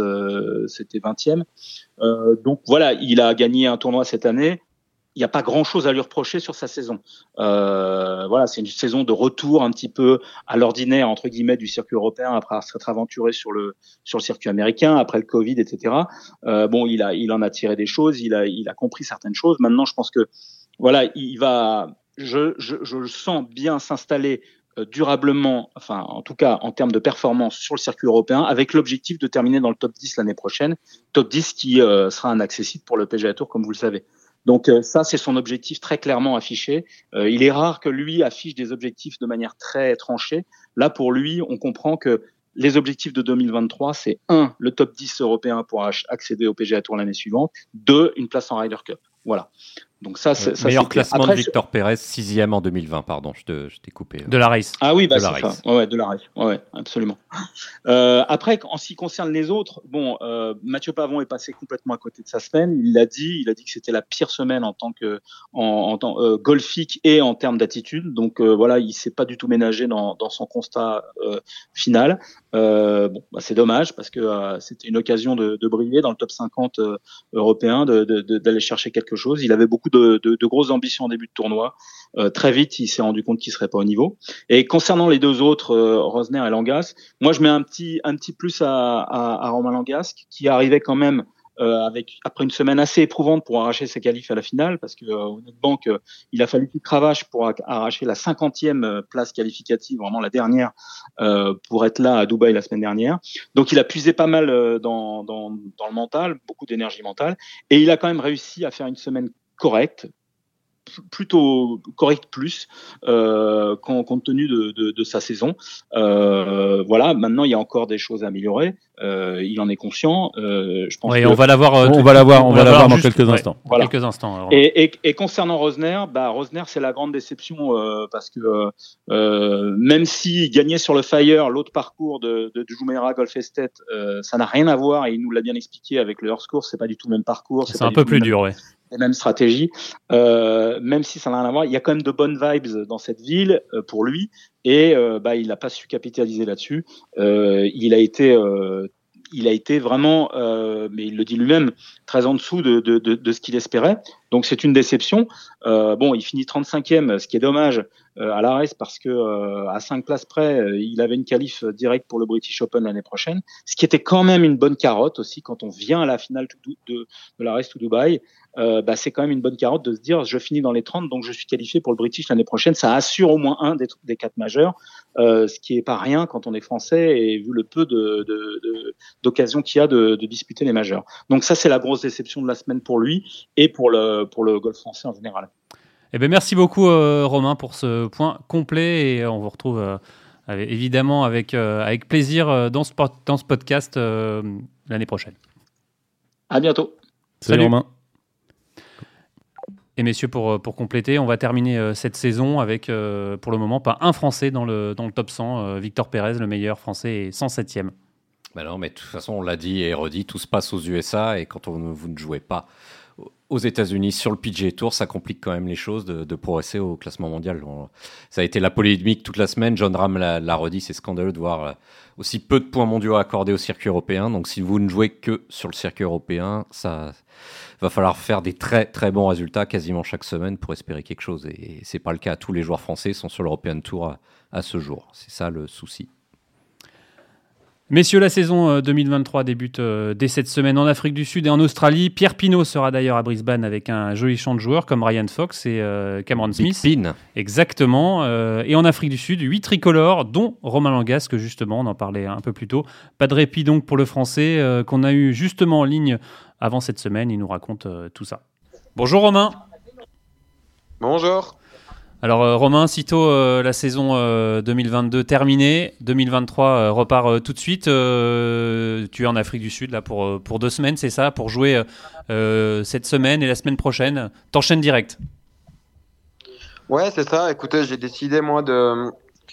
c'était 20e. donc voilà, il a gagné un tournoi cette année il n'y a pas grand-chose à lui reprocher sur sa saison. Euh, voilà, c'est une saison de retour un petit peu à l'ordinaire entre guillemets du circuit européen après s'être aventuré sur le sur le circuit américain après le Covid, etc. Euh, bon, il a il en a tiré des choses, il a il a compris certaines choses. Maintenant, je pense que voilà, il va, je je, je le sens bien s'installer euh, durablement, enfin en tout cas en termes de performance sur le circuit européen, avec l'objectif de terminer dans le top 10 l'année prochaine, top 10 qui euh, sera un accessible pour le PGA Tour comme vous le savez. Donc euh, ça, c'est son objectif très clairement affiché. Euh, il est rare que lui affiche des objectifs de manière très tranchée. Là, pour lui, on comprend que les objectifs de 2023, c'est un, le top 10 européen pour accéder au PGA Tour l'année suivante, deux, une place en Ryder Cup. Voilà. Donc ça, c'est ça meilleur classement de Victor Pérez, sixième en 2020. Pardon, je, t'ai coupé. De la race. Ah oui, bah, c'est ça. Ouais, de la race. Ouais, absolument. Euh, après, en ce qui concerne les autres, bon, euh, Mathieu Pavon est passé complètement à côté de sa semaine. Il l'a dit. Il a dit que c'était la pire semaine en tant que en, en temps euh, golfique et en termes d'attitude. Donc euh, voilà, il s'est pas du tout ménagé dans, dans son constat euh, final. Euh, bon, bah, c'est dommage parce que c'était une occasion de, de, briller dans le top 50 européen, d'aller de, de, chercher quelque chose. Il avait beaucoup de, grosses ambitions en début de tournoi. Euh, très vite, il s'est rendu compte qu'il serait pas au niveau. Et concernant les deux autres, euh, Rosner et Langas, moi je mets un petit un petit plus à, à, à Romain Langas qui arrivait quand même euh, avec après une semaine assez éprouvante pour arracher ses qualifs à la finale, parce que euh, honnêtement que il a fallu qu'il cravache pour arracher la cinquantième place qualificative, vraiment la dernière, euh, pour être là à Dubaï la semaine dernière. Donc il a puisé pas mal dans, dans, dans le mental, beaucoup d'énergie mentale, et il a quand même réussi à faire une semaine correcte, plutôt correct plus euh, compte tenu de sa saison. Euh, voilà, maintenant il y a encore des choses à améliorer. Euh, il en est conscient. Euh, je pense. Oui, on va l'avoir. Euh, on, va l'avoir. On, va l'avoir dans quelques instants. Voilà. Quelques instants. Et, et, et, concernant Rosner, bah Rosner c'est la grande déception euh, parce que même s'il gagnait sur le Fire, l'autre parcours de, de, de Jumeirah Golf Estate, ça n'a rien à voir et il nous l'a bien expliqué avec le Earth Course. C'est pas du tout le même parcours. C'est un peu plus dur, ouais les mêmes stratégies, euh, même si ça n'a rien à voir. Il y a quand même de bonnes vibes dans cette ville euh, pour lui, et euh, bah, il n'a pas su capitaliser là-dessus. Euh, il a été euh, il a été vraiment, mais il le dit lui-même, très en dessous de, de, de, de ce qu'il espérait. Donc c'est une déception. Euh, bon, il finit 35e, ce qui est dommage euh, à la race parce que euh, à 5 places près, euh, il avait une qualif directe pour le British Open l'année prochaine, ce qui était quand même une bonne carotte aussi quand on vient à la finale de, de, de la race to Dubaï. Bah, c'est quand même une bonne carotte de se dire je finis dans les 30 donc je suis qualifié pour le British l'année prochaine ça assure au moins un des, des quatre majeurs ce qui est pas rien quand on est français et vu le peu d'occasions qu'il y a de, disputer les majeurs donc ça c'est la grosse déception de la semaine pour lui et pour le pour le golf français en général eh ben merci beaucoup euh, Romain pour ce point complet et on vous retrouve euh, évidemment avec, euh, avec plaisir dans ce, dans ce podcast l'année prochaine à bientôt salut, salut Romain et messieurs, pour, pour compléter, on va terminer euh, cette saison avec, euh, pour le moment, pas un Français dans le, dans le top 100. Victor Pérez, le meilleur Français, est 107e. Bah non, mais de toute façon, on l'a dit et redit, tout se passe aux USA et quand on, vous ne jouez pas aux États-Unis sur le PGA Tour, ça complique quand même les choses de, progresser au classement mondial. ça a été la polémique toute la semaine. John Ram l'a redit, c'est scandaleux de voir euh, aussi peu de points mondiaux accordés au circuit européen. Donc si vous ne jouez que sur le circuit européen, ça va falloir faire des très très bons résultats quasiment chaque semaine pour espérer quelque chose. Et c'est pas le cas. Tous les joueurs français sont sur l'European Tour à ce jour. C'est ça le souci. Messieurs, la saison 2023 euh, débute euh, dès cette semaine en Afrique du Sud et en Australie. Pierre Pinault sera d'ailleurs à Brisbane avec un joli champ de joueurs comme Ryan Fox et euh, Cameron Smith. Pin. Exactement. et en Afrique du Sud, 8 tricolores, dont Romain Langasque, justement, on en parlait un peu plus tôt. Pas de répit donc pour le français qu'on a eu justement en ligne avant cette semaine. Il nous raconte tout ça. Bonjour Romain. Bonjour. Alors euh, Romain, sitôt euh, la saison 2022 euh, terminée, 2023 repart tout de suite. tu es en Afrique du Sud là pour, pour deux semaines, c'est ça, pour jouer cette semaine et la semaine prochaine. T'enchaînes direct. Ouais, c'est ça. Écoutez, j'ai décidé moi de.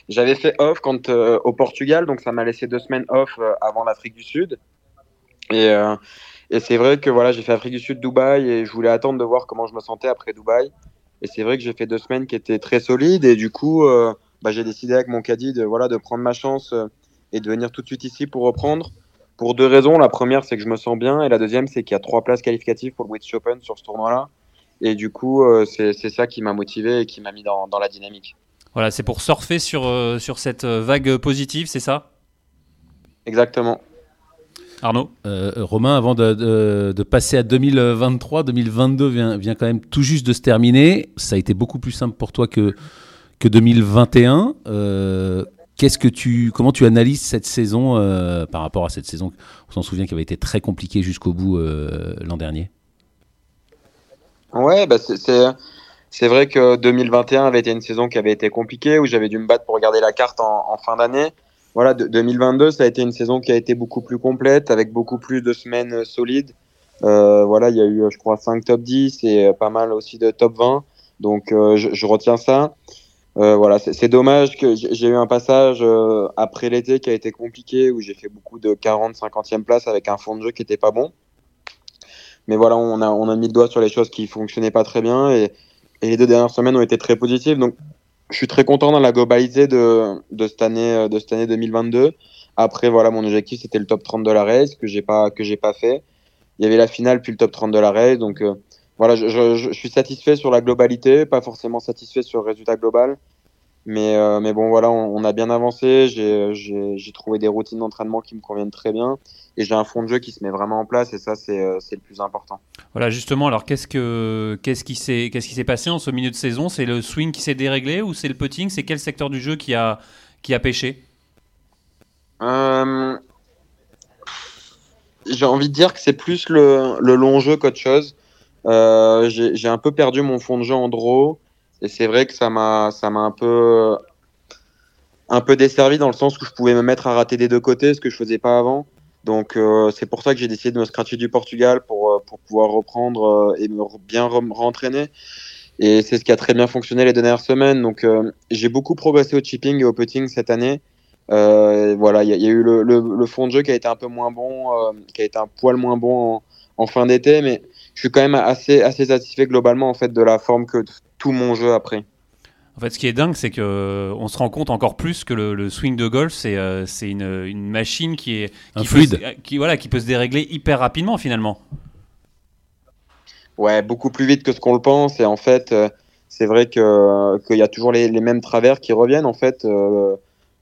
J'avais fait off quand au Portugal, donc ça m'a laissé deux semaines off avant l'Afrique du Sud. Et, et c'est vrai que voilà, j'ai fait Afrique du Sud, Dubaï, et je voulais attendre de voir comment je me sentais après Dubaï. Et c'est vrai que j'ai fait deux semaines qui étaient très solides. Et du coup, euh, bah, j'ai décidé avec mon caddie de, voilà, de prendre ma chance euh, et de venir tout de suite ici pour reprendre. Pour deux raisons. La première, c'est que je me sens bien. Et la deuxième, c'est qu'il y a trois places qualificatives pour le British Open sur ce tournoi-là. Et du coup, euh, c'est ça qui m'a motivé et qui m'a mis dans, dans, la dynamique. Voilà, c'est pour surfer sur, sur cette vague positive, c'est ça? Exactement. Arnaud euh, Romain, avant de, passer à 2023, 2022 vient, vient, quand même tout juste de se terminer. Ça a été beaucoup plus simple pour toi que, que 2021. Euh, qu'est-ce que tu, comment tu analyses cette saison euh, par rapport à cette saison On s'en souvient qui avait été très compliquée jusqu'au bout l'an dernier. Ouais, bah c'est vrai que 2021 avait été une saison qui avait été compliquée, où j'avais dû me battre pour regarder la carte en fin d'année voilà, 2022, ça a été une saison qui a été beaucoup plus complète, avec beaucoup plus de semaines euh, solides. Euh, voilà, il y a eu, je crois, 5 top 10 et euh, pas mal aussi de top 20. Donc, euh, je, je, retiens ça. Euh, voilà, c'est dommage que j'ai eu un passage après l'été qui a été compliqué, où j'ai fait beaucoup de 40, 50e place avec un fond de jeu qui était pas bon. Mais voilà, on a, on a mis le doigt sur les choses qui fonctionnaient pas très bien et, et les deux dernières semaines ont été très positives. Donc, je suis très content dans la globalité de, de, cette année, de cette année 2022. Après, voilà, mon objectif, c'était le top 30 de la race, que j'ai pas, que j'ai pas fait. Il y avait la finale, puis le top 30 de la race. Donc, euh, voilà, je, je, je, suis satisfait sur la globalité, pas forcément satisfait sur le résultat global. Mais, euh, mais bon, voilà, on, on a bien avancé. J'ai trouvé des routines d'entraînement qui me conviennent très bien et j'ai un fond de jeu qui se met vraiment en place et ça c'est euh, le plus important. Voilà justement alors qu'est-ce que qu'est-ce qui s'est passé en ce milieu de saison? C'est le swing qui s'est déréglé ou c'est le putting? C'est quel secteur du jeu qui a pêché? Euh, J'ai envie de dire que c'est plus le, long jeu qu'autre chose. Euh, j'ai un peu perdu mon fond de jeu en draw et c'est vrai que ça m'a ça m'a un peu un peu desservi dans le sens où je pouvais me mettre à rater des deux côtés, ce que je faisais pas avant. Donc euh, c'est pour ça que j'ai décidé de me scratcher du Portugal pour, euh, pour pouvoir reprendre euh, et me bien rentraîner. Et c'est ce qui a très bien fonctionné les dernières semaines. Donc j'ai beaucoup progressé au chipping et au putting cette année. voilà, il y, y, a eu le, le, le, fond de jeu qui a été un peu moins bon, qui a été un poil moins bon en, en fin d'été, mais je suis quand même assez, assez satisfait globalement en fait de la forme que tout mon jeu a pris. En fait, ce qui est dingue, c'est qu'on euh, se rend compte encore plus que le, swing de golf, c'est euh, une, une, machine qui est qui fluide, peut, qui voilà, qui peut se dérégler hyper rapidement finalement. Ouais, beaucoup plus vite que ce qu'on le pense. Et en fait, euh, c'est vrai que qu'il y a toujours les, les, mêmes travers qui reviennent en fait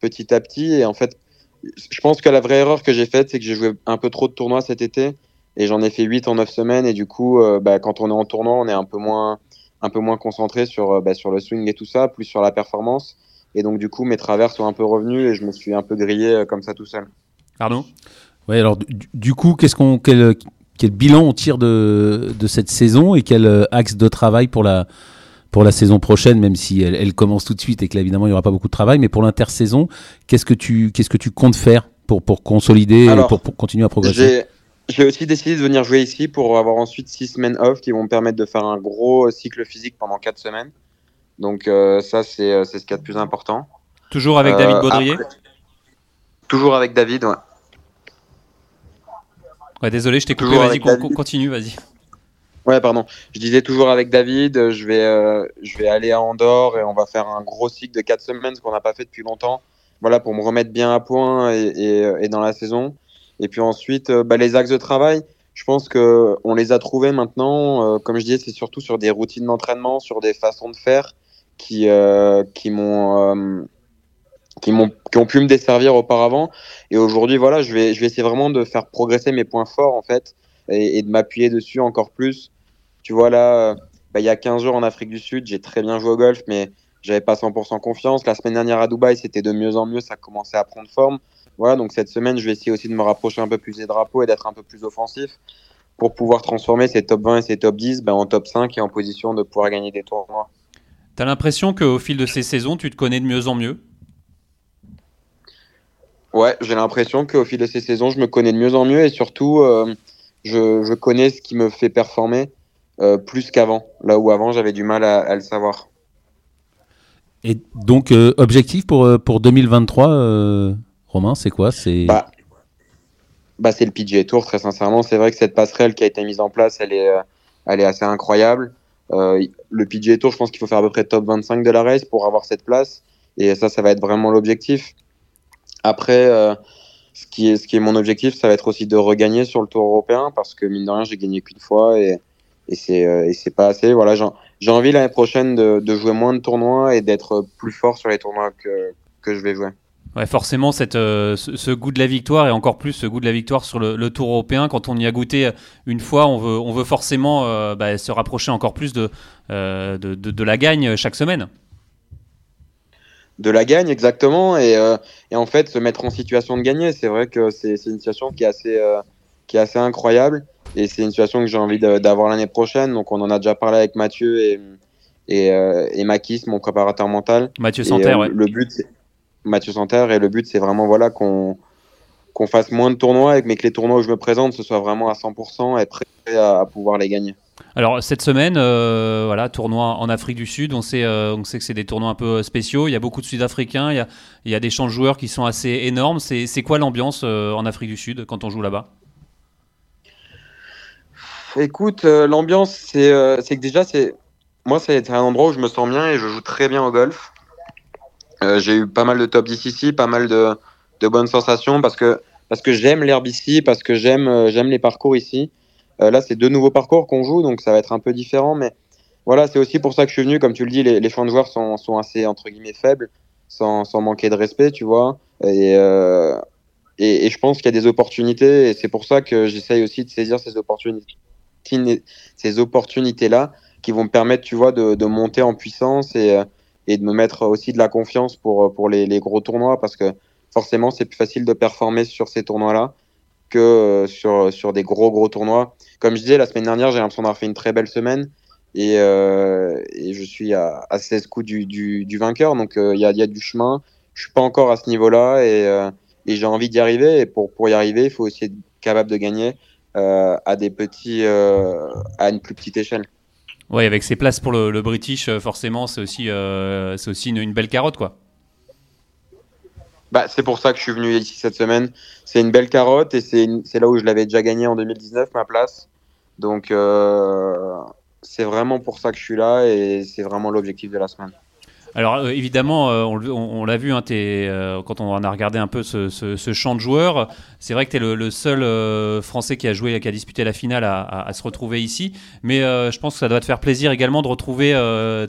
petit à petit. Et en fait, je pense que la vraie erreur que j'ai faite, c'est que j'ai joué un peu trop de tournois cet été et j'en ai fait 8 en 9 semaines. Et du coup, bah, quand on est en tournoi, on est un peu moins un peu moins concentré sur, euh, bah, sur le swing et tout ça, plus sur la performance. Et donc, du coup, mes travers sont un peu revenus et je me suis un peu grillé euh, comme ça tout seul. Arnaud? Oui, alors, du, coup, qu'est-ce qu'on, quel, quel, bilan on tire de, de, cette saison et quel euh, axe de travail pour la, pour la saison prochaine, même si elle, elle commence tout de suite et que évidemment il n'y aura pas beaucoup de travail, mais pour l'intersaison, qu'est-ce que tu qu'est-ce que tu comptes faire pour, pour consolider et pour, pour, continuer à progresser? J'ai aussi décidé de venir jouer ici pour avoir ensuite six semaines off qui vont me permettre de faire un gros cycle physique pendant quatre semaines. Donc euh, ça, c'est euh, ce qu'il y a de plus important. Toujours avec David euh, Baudrier Toujours avec David, ouais. Ouais, désolé, je t'ai coupé. Vas-y, continue, vas-y. Ouais, pardon. Je disais toujours avec David, je vais, je vais aller à Andorre et on va faire un gros cycle de 4 semaines, ce qu'on n'a pas fait depuis longtemps. Voilà, pour me remettre bien à point et, et, et dans la saison. Et puis ensuite, bah, les axes de travail je pense que on les a trouvés maintenant. Euh, comme je disais, c'est surtout sur des routines d'entraînement, sur des façons de faire qui euh, qui m'ont euh, qui m'ont qui ont pu me desservir auparavant. Et aujourd'hui, voilà, je vais je vais essayer vraiment de faire progresser mes points forts en fait et, de m'appuyer dessus encore plus. Tu vois là, bah, il y a 15 jours en Afrique du Sud, j'ai très bien joué au golf, mais j'avais pas 100% confiance. La semaine dernière à Dubaï, c'était de mieux en mieux, ça commençait à prendre forme. Voilà, donc cette semaine, je vais essayer aussi de me rapprocher un peu plus des drapeaux et d'être un peu plus offensif pour pouvoir transformer ces top 20 et ces top 10 ben, en top 5 et en position de pouvoir gagner des tournois. Tu as l'impression qu'au fil de ces saisons, tu te connais de mieux en mieux? Ouais, j'ai l'impression qu'au fil de ces saisons, je me connais de mieux en mieux et surtout, euh, je, connais ce qui me fait performer euh, plus qu'avant, là où avant j'avais du mal à, le savoir. Et donc, euh, objectif pour, pour 2023 Romain, c'est quoi? C'est bah, bah, c'est le PGA Tour, très sincèrement. C'est vrai que cette passerelle qui a été mise en place, elle est, euh, elle est assez incroyable. Euh, le PGA Tour, je pense qu'il faut faire à peu près top 25 de la race pour avoir cette place. Et ça, ça va être vraiment l'objectif. Après, euh, ce, qui est, ce qui est mon objectif, ça va être aussi de regagner sur le Tour européen parce que mine de rien, j'ai gagné qu'une fois et, et c'est pas assez. Voilà, j'ai envie l'année prochaine de, de, jouer moins de tournois et d'être plus fort sur les tournois que, que je vais jouer. Ouais, forcément, cette, euh, ce, goût de la victoire et encore plus ce goût de la victoire sur le, Tour européen, quand on y a goûté une fois, on veut, on veut forcément euh, bah, se rapprocher encore plus euh, de, de, de, la gagne chaque semaine. De la gagne, exactement, et, et, en fait se mettre en situation de gagner. C'est vrai que c'est une situation qui est assez, qui est assez incroyable et c'est une situation que j'ai envie d'avoir l'année prochaine. Donc on en a déjà parlé avec Mathieu et, et, et Makis, mon préparateur mental. Mathieu Santerre, ouais. Le but, c'est Mathieu Santerre. Et le but, c'est vraiment voilà, qu'on qu'on fasse moins de tournois, mais que les tournois où je me présente, ce soit vraiment à 100% et prêt à, pouvoir les gagner. Alors cette semaine, euh, voilà, tournoi en Afrique du Sud. On sait, euh, on sait que c'est des tournois un peu spéciaux. Il y a beaucoup de Sud-Africains. Il y a, il y a des champs de joueurs qui sont assez énormes. C'est, quoi l'ambiance euh, en Afrique du Sud quand on joue là-bas? Écoute, l'ambiance, c'est, c'est que déjà, c'est moi, c'est un endroit où je me sens bien et je joue très bien au golf. Euh, j'ai eu pas mal de top 10 ici, pas mal de, de bonnes sensations parce que, parce que j'aime l'herbe ici, parce que j'aime euh, j'aime les parcours ici. Euh, là, c'est deux nouveaux parcours qu'on joue, donc ça va être un peu différent. Mais voilà, c'est aussi pour ça que je suis venu. Comme tu le dis, les, champs de joueurs sont, sont assez, entre guillemets, faibles, sans, sans manquer de respect, tu vois. Et, et, et, je pense qu'il y a des opportunités, et c'est pour ça que j'essaye aussi de saisir ces opportunités, ces opportunités-là qui vont me permettre, tu vois, de, de monter en puissance et et de me mettre aussi de la confiance pour, pour les, gros tournois parce que forcément, c'est plus facile de performer sur ces tournois-là que euh, sur, sur des gros, gros tournois. Comme je disais, la semaine dernière, j'ai l'impression d'avoir fait une très belle semaine et, euh, et je suis à, à 16 coups du, du, vainqueur. Donc, euh, il y, a, y, a, du chemin. Je suis pas encore à ce niveau-là et, euh, et j'ai envie d'y arriver. Et pour, pour y arriver, il faut aussi être capable de gagner euh, à des petits, à une plus petite échelle. Oui, avec ses places pour le, British, euh, forcément, c'est aussi, euh, c'est aussi une, belle carotte, quoi. Bah, c'est pour ça que je suis venu ici cette semaine. C'est une belle carotte et c'est là où je l'avais déjà gagné en 2019, ma place. Donc, euh, c'est vraiment pour ça que je suis là et c'est vraiment l'objectif de la semaine. Alors euh, évidemment, euh, on, l'a vu, hein, euh, quand on a regardé un peu ce, champ de joueurs, c'est vrai que tu es le, seul Français qui a joué, qui a disputé la finale à, se retrouver ici. Mais je pense que ça doit te faire plaisir également de retrouver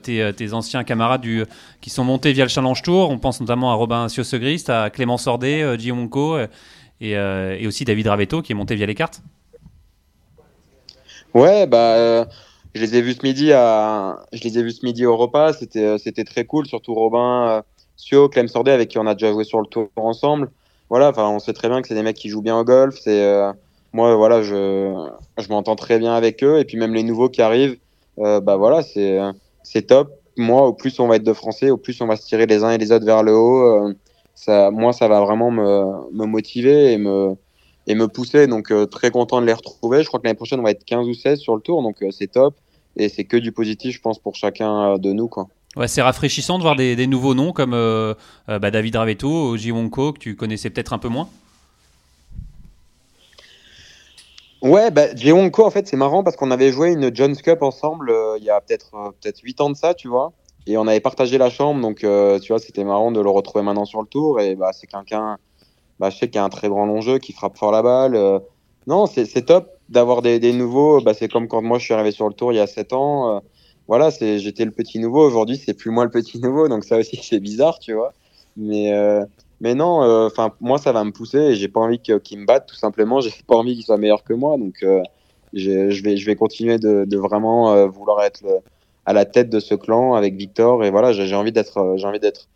tes, anciens camarades qui sont montés via le Challenge Tour. On pense notamment à Robin Siossegrist, à Clément Sordet, euh, et, et, aussi David Ravetto qui est monté via les cartes. Ouais, bah je les ai vus ce midi à, je les ai vus ce midi au repas. C'était, euh, c'était très cool. Surtout Robin, euh, Sio, Clem Sordet, avec qui on a déjà joué sur le tour ensemble. Voilà, enfin, on sait très bien que c'est des mecs qui jouent bien au golf. C'est, euh, moi, voilà, je, je m'entends très bien avec eux. Et puis même les nouveaux qui arrivent, euh, bah voilà, c'est, c'est top. Moi, au plus on va être de Français, au plus on va se tirer les uns et les autres vers le haut. ça, moi, ça va vraiment me, me motiver et me, et me pousser. Donc euh, très content de les retrouver. Je crois que l'année prochaine on va être 15 ou 16 sur le tour, donc euh, c'est top. Et c'est que du positif, je pense, pour chacun euh, de nous. Quoi. Ouais, c'est rafraîchissant de voir des, nouveaux noms comme bah, David Ravetto, Ji Wonko, que tu connaissais peut-être un peu moins. Ouais, bah, en fait, c'est marrant parce qu'on avait joué une Jones Cup ensemble euh, il y a peut-être euh, peut-être 8 ans de ça, tu vois. Et on avait partagé la chambre, donc tu vois, c'était marrant de le retrouver maintenant sur le tour. Et bah, c'est quelqu'un, bah, je sais qu'il a un très grand long jeu, qui frappe fort la balle. euh. non, c'est top d'avoir des, des nouveaux. Bah, c'est comme quand moi je suis arrivé sur le tour il y a 7 ans. euh, voilà, j'étais le petit nouveau. Aujourd'hui, c'est plus moi le petit nouveau, donc ça aussi c'est bizarre, tu vois. Mais euh, mais non, moi ça va me pousser et j'ai pas envie que- qu'il me batte tout simplement. J'ai pas envie qu'il soit meilleur que moi, donc je vais je vais continuer de, de vraiment vouloir être à la tête de ce clan avec Victor et voilà j'ai j'ai envie d'être j'ai envie d'être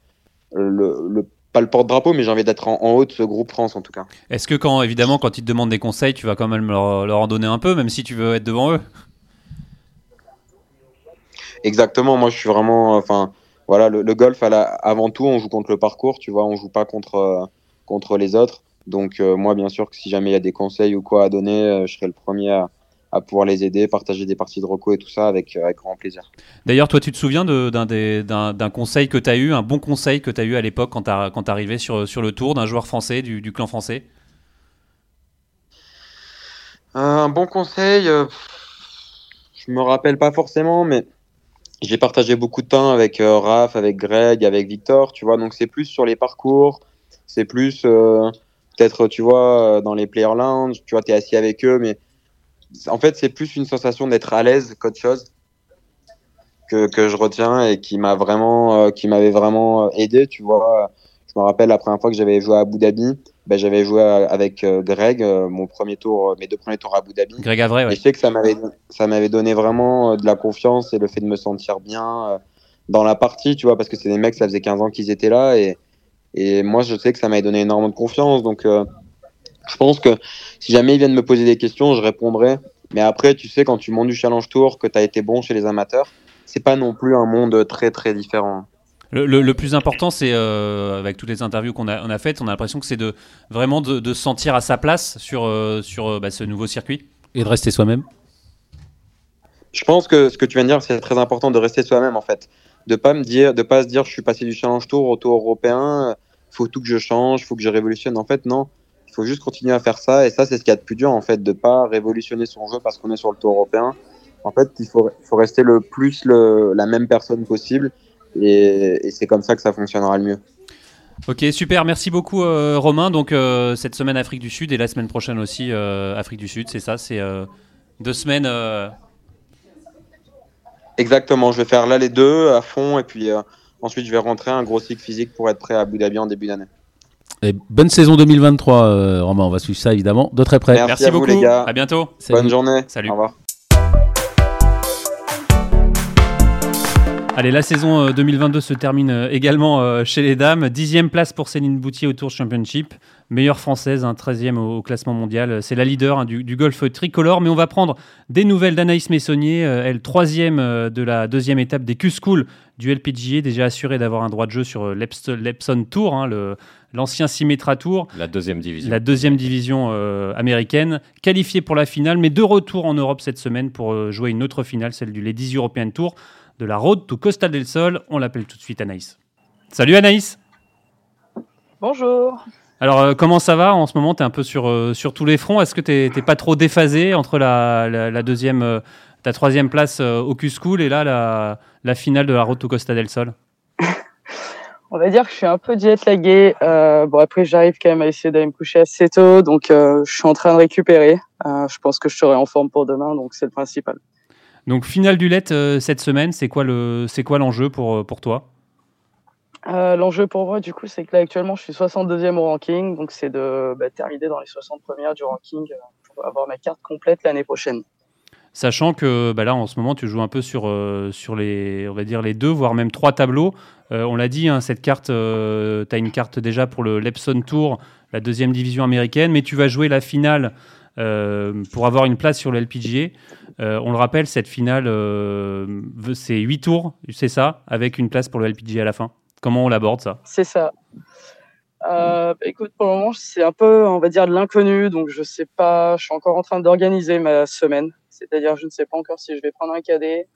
le, le pas le porte-drapeau mais j'ai envie d'être en, en haut de ce groupe France en tout cas. Est-ce que quand évidemment quand ils te demandent des conseils, tu vas quand même leur, leur en donner un peu, même si tu veux être devant eux? Exactement, moi je suis vraiment enfin voilà le, le golf à la- avant tout on joue contre le parcours, tu vois, on joue pas contre euh, contre les autres. Donc euh, moi bien sûr que si jamais il y a des conseils ou quoi à donner, euh, je serai le premier à, à pouvoir les aider, partager des parties de reco et tout ça avec euh, avec grand plaisir. D'ailleurs, toi, tu te souviens d'un conseil que tu as eu, un bon conseil que tu as eu à l'époque quand tu arrivé sur, sur le tour d'un joueur français, du, du clan français? Un bon conseil, euh, je me rappelle pas forcément, mais j'ai partagé beaucoup de temps avec euh, Raph, avec Greg, avec Victor, tu vois. Donc c'est plus sur les parcours, c'est plus euh, peut-être, tu vois, dans les player lounge, tu vois, t'es assis avec eux, mais en fait c'est plus une sensation d'être à l'aise qu'autre chose que, que je retiens et qui m'a vraiment, euh, qui m'avait vraiment euh, aidé, tu vois. Je me rappelle la première fois que j'avais joué à Abu Dhabi, ben, j'avais joué avec euh, Greg, euh, mon premier tour, mes deux premiers tours à Abu Dhabi. Greg Avray, Et ouais. je sais que ça m'avait ça m'avait donné vraiment de la confiance et le fait de me sentir bien dans la partie, tu vois, parce que c'est des mecs, ça faisait 15 ans qu'ils étaient là et, et moi je sais que ça m'avait donné énormément de confiance. Donc je pense que si jamais ils viennent me poser des questions, je répondrai. Mais après, tu sais, quand tu montes du Challenge Tour, que tu as été bon chez les amateurs, c'est pas non plus un monde très très différent. Le, le- le plus important, c'est euh, avec toutes les interviews qu'on a, on a faites, on a l'impression que c'est de vraiment de, de se sentir à sa place sur, euh, sur euh, bah, ce nouveau circuit. Et de rester soi-même. Je pense que ce que tu viens de dire, c'est très important de rester soi-même en fait, de pas me dire, de pas se dire, je suis passé du Challenge Tour au Tour européen, faut tout que je change, faut que je révolutionne. En fait, non, faut juste continuer à faire ça et ça, c'est ce qu'il y a de plus dur en fait, de pas révolutionner son jeu parce qu'on est sur le Tour européen. En fait, il faut, il faut rester le plus le, la même personne possible et, et c'est comme ça que ça fonctionnera le mieux. Ok, super, merci beaucoup euh, Romain. Donc euh, cette semaine Afrique du Sud et la semaine prochaine aussi euh, Afrique du Sud, c'est ça, c'est deux semaines. Exactement, je vais faire là les deux à fond et puis ensuite je vais rentrer un gros cycle physique pour être prêt à Abu Dhabi en début d'année. Et bonne saison 2023, euh, Romain. On va suivre ça évidemment de très près. Merci. Merci, à vous, beaucoup, les gars. à bientôt. Salut. Bonne journée. Salut. Au revoir. Allez, la saison euh, 2022 se termine euh, également euh, chez les dames. Dixième place pour Céline Boutier au Tour Championship. Meilleure française, un 13e au, classement mondial. C'est la leader hein, du, du golf tricolore. Mais on va prendre des nouvelles d'Anaïs Messonnier. Euh, elle, troisième euh, de la deuxième étape des Q-School du LPGA. Déjà assurée d'avoir un droit de jeu sur euh, l'Eps- l'Epson Tour, hein, le- l'ancien Symetra Tour. La deuxième division. La deuxième division euh, américaine, qualifiée pour la finale, mais de retour en Europe cette semaine pour euh, jouer une autre finale, celle du Ladies European Tour de la Road to Costa del Sol. On l'appelle tout de suite Anaïs. Salut Anaïs Bonjour. Alors euh, comment ça va en ce moment? Tu es un peu sur, euh, sur tous les fronts. Est-ce que tu n'es pas trop déphasé entre la, la- la deuxième, euh, ta troisième place euh, au Q-School et là la, la finale de la Road to Costa del Sol? On va dire que je suis un peu jet lagué. Euh, bon après j'arrive quand même à essayer d'aller me coucher assez tôt, donc euh, je suis en train de récupérer. Euh, je pense que je serai en forme pour demain, donc c'est le principal. Donc finale du LET cette semaine, c'est quoi le- l'enjeu pour, pour toi? L'enjeu pour moi du coup c'est que là actuellement je suis 62e au ranking, donc c'est de bah, terminer dans les 60 premières du ranking pour avoir ma carte complète l'année prochaine. Sachant que bah là, en ce moment, tu joues un peu sur, euh, sur les, on va dire les deux, voire même trois tableaux. Euh, on l'a dit, hein, cette carte, tu as une carte déjà pour le Lepson Tour, la deuxième division américaine, mais tu vas jouer la finale euh, pour avoir une place sur le LPGA. Euh, on le rappelle, cette finale, euh, c'est huit tours, c'est ça, avec une place pour le LPGA à la fin. Comment on l'aborde ça? C'est ça. Euh, écoute, pour le moment, c'est un peu, on va dire, de l'inconnu. Donc, je sais pas, je suis encore en train d'organiser ma semaine. C'est-à-dire, je ne sais pas encore si je vais prendre un cadet.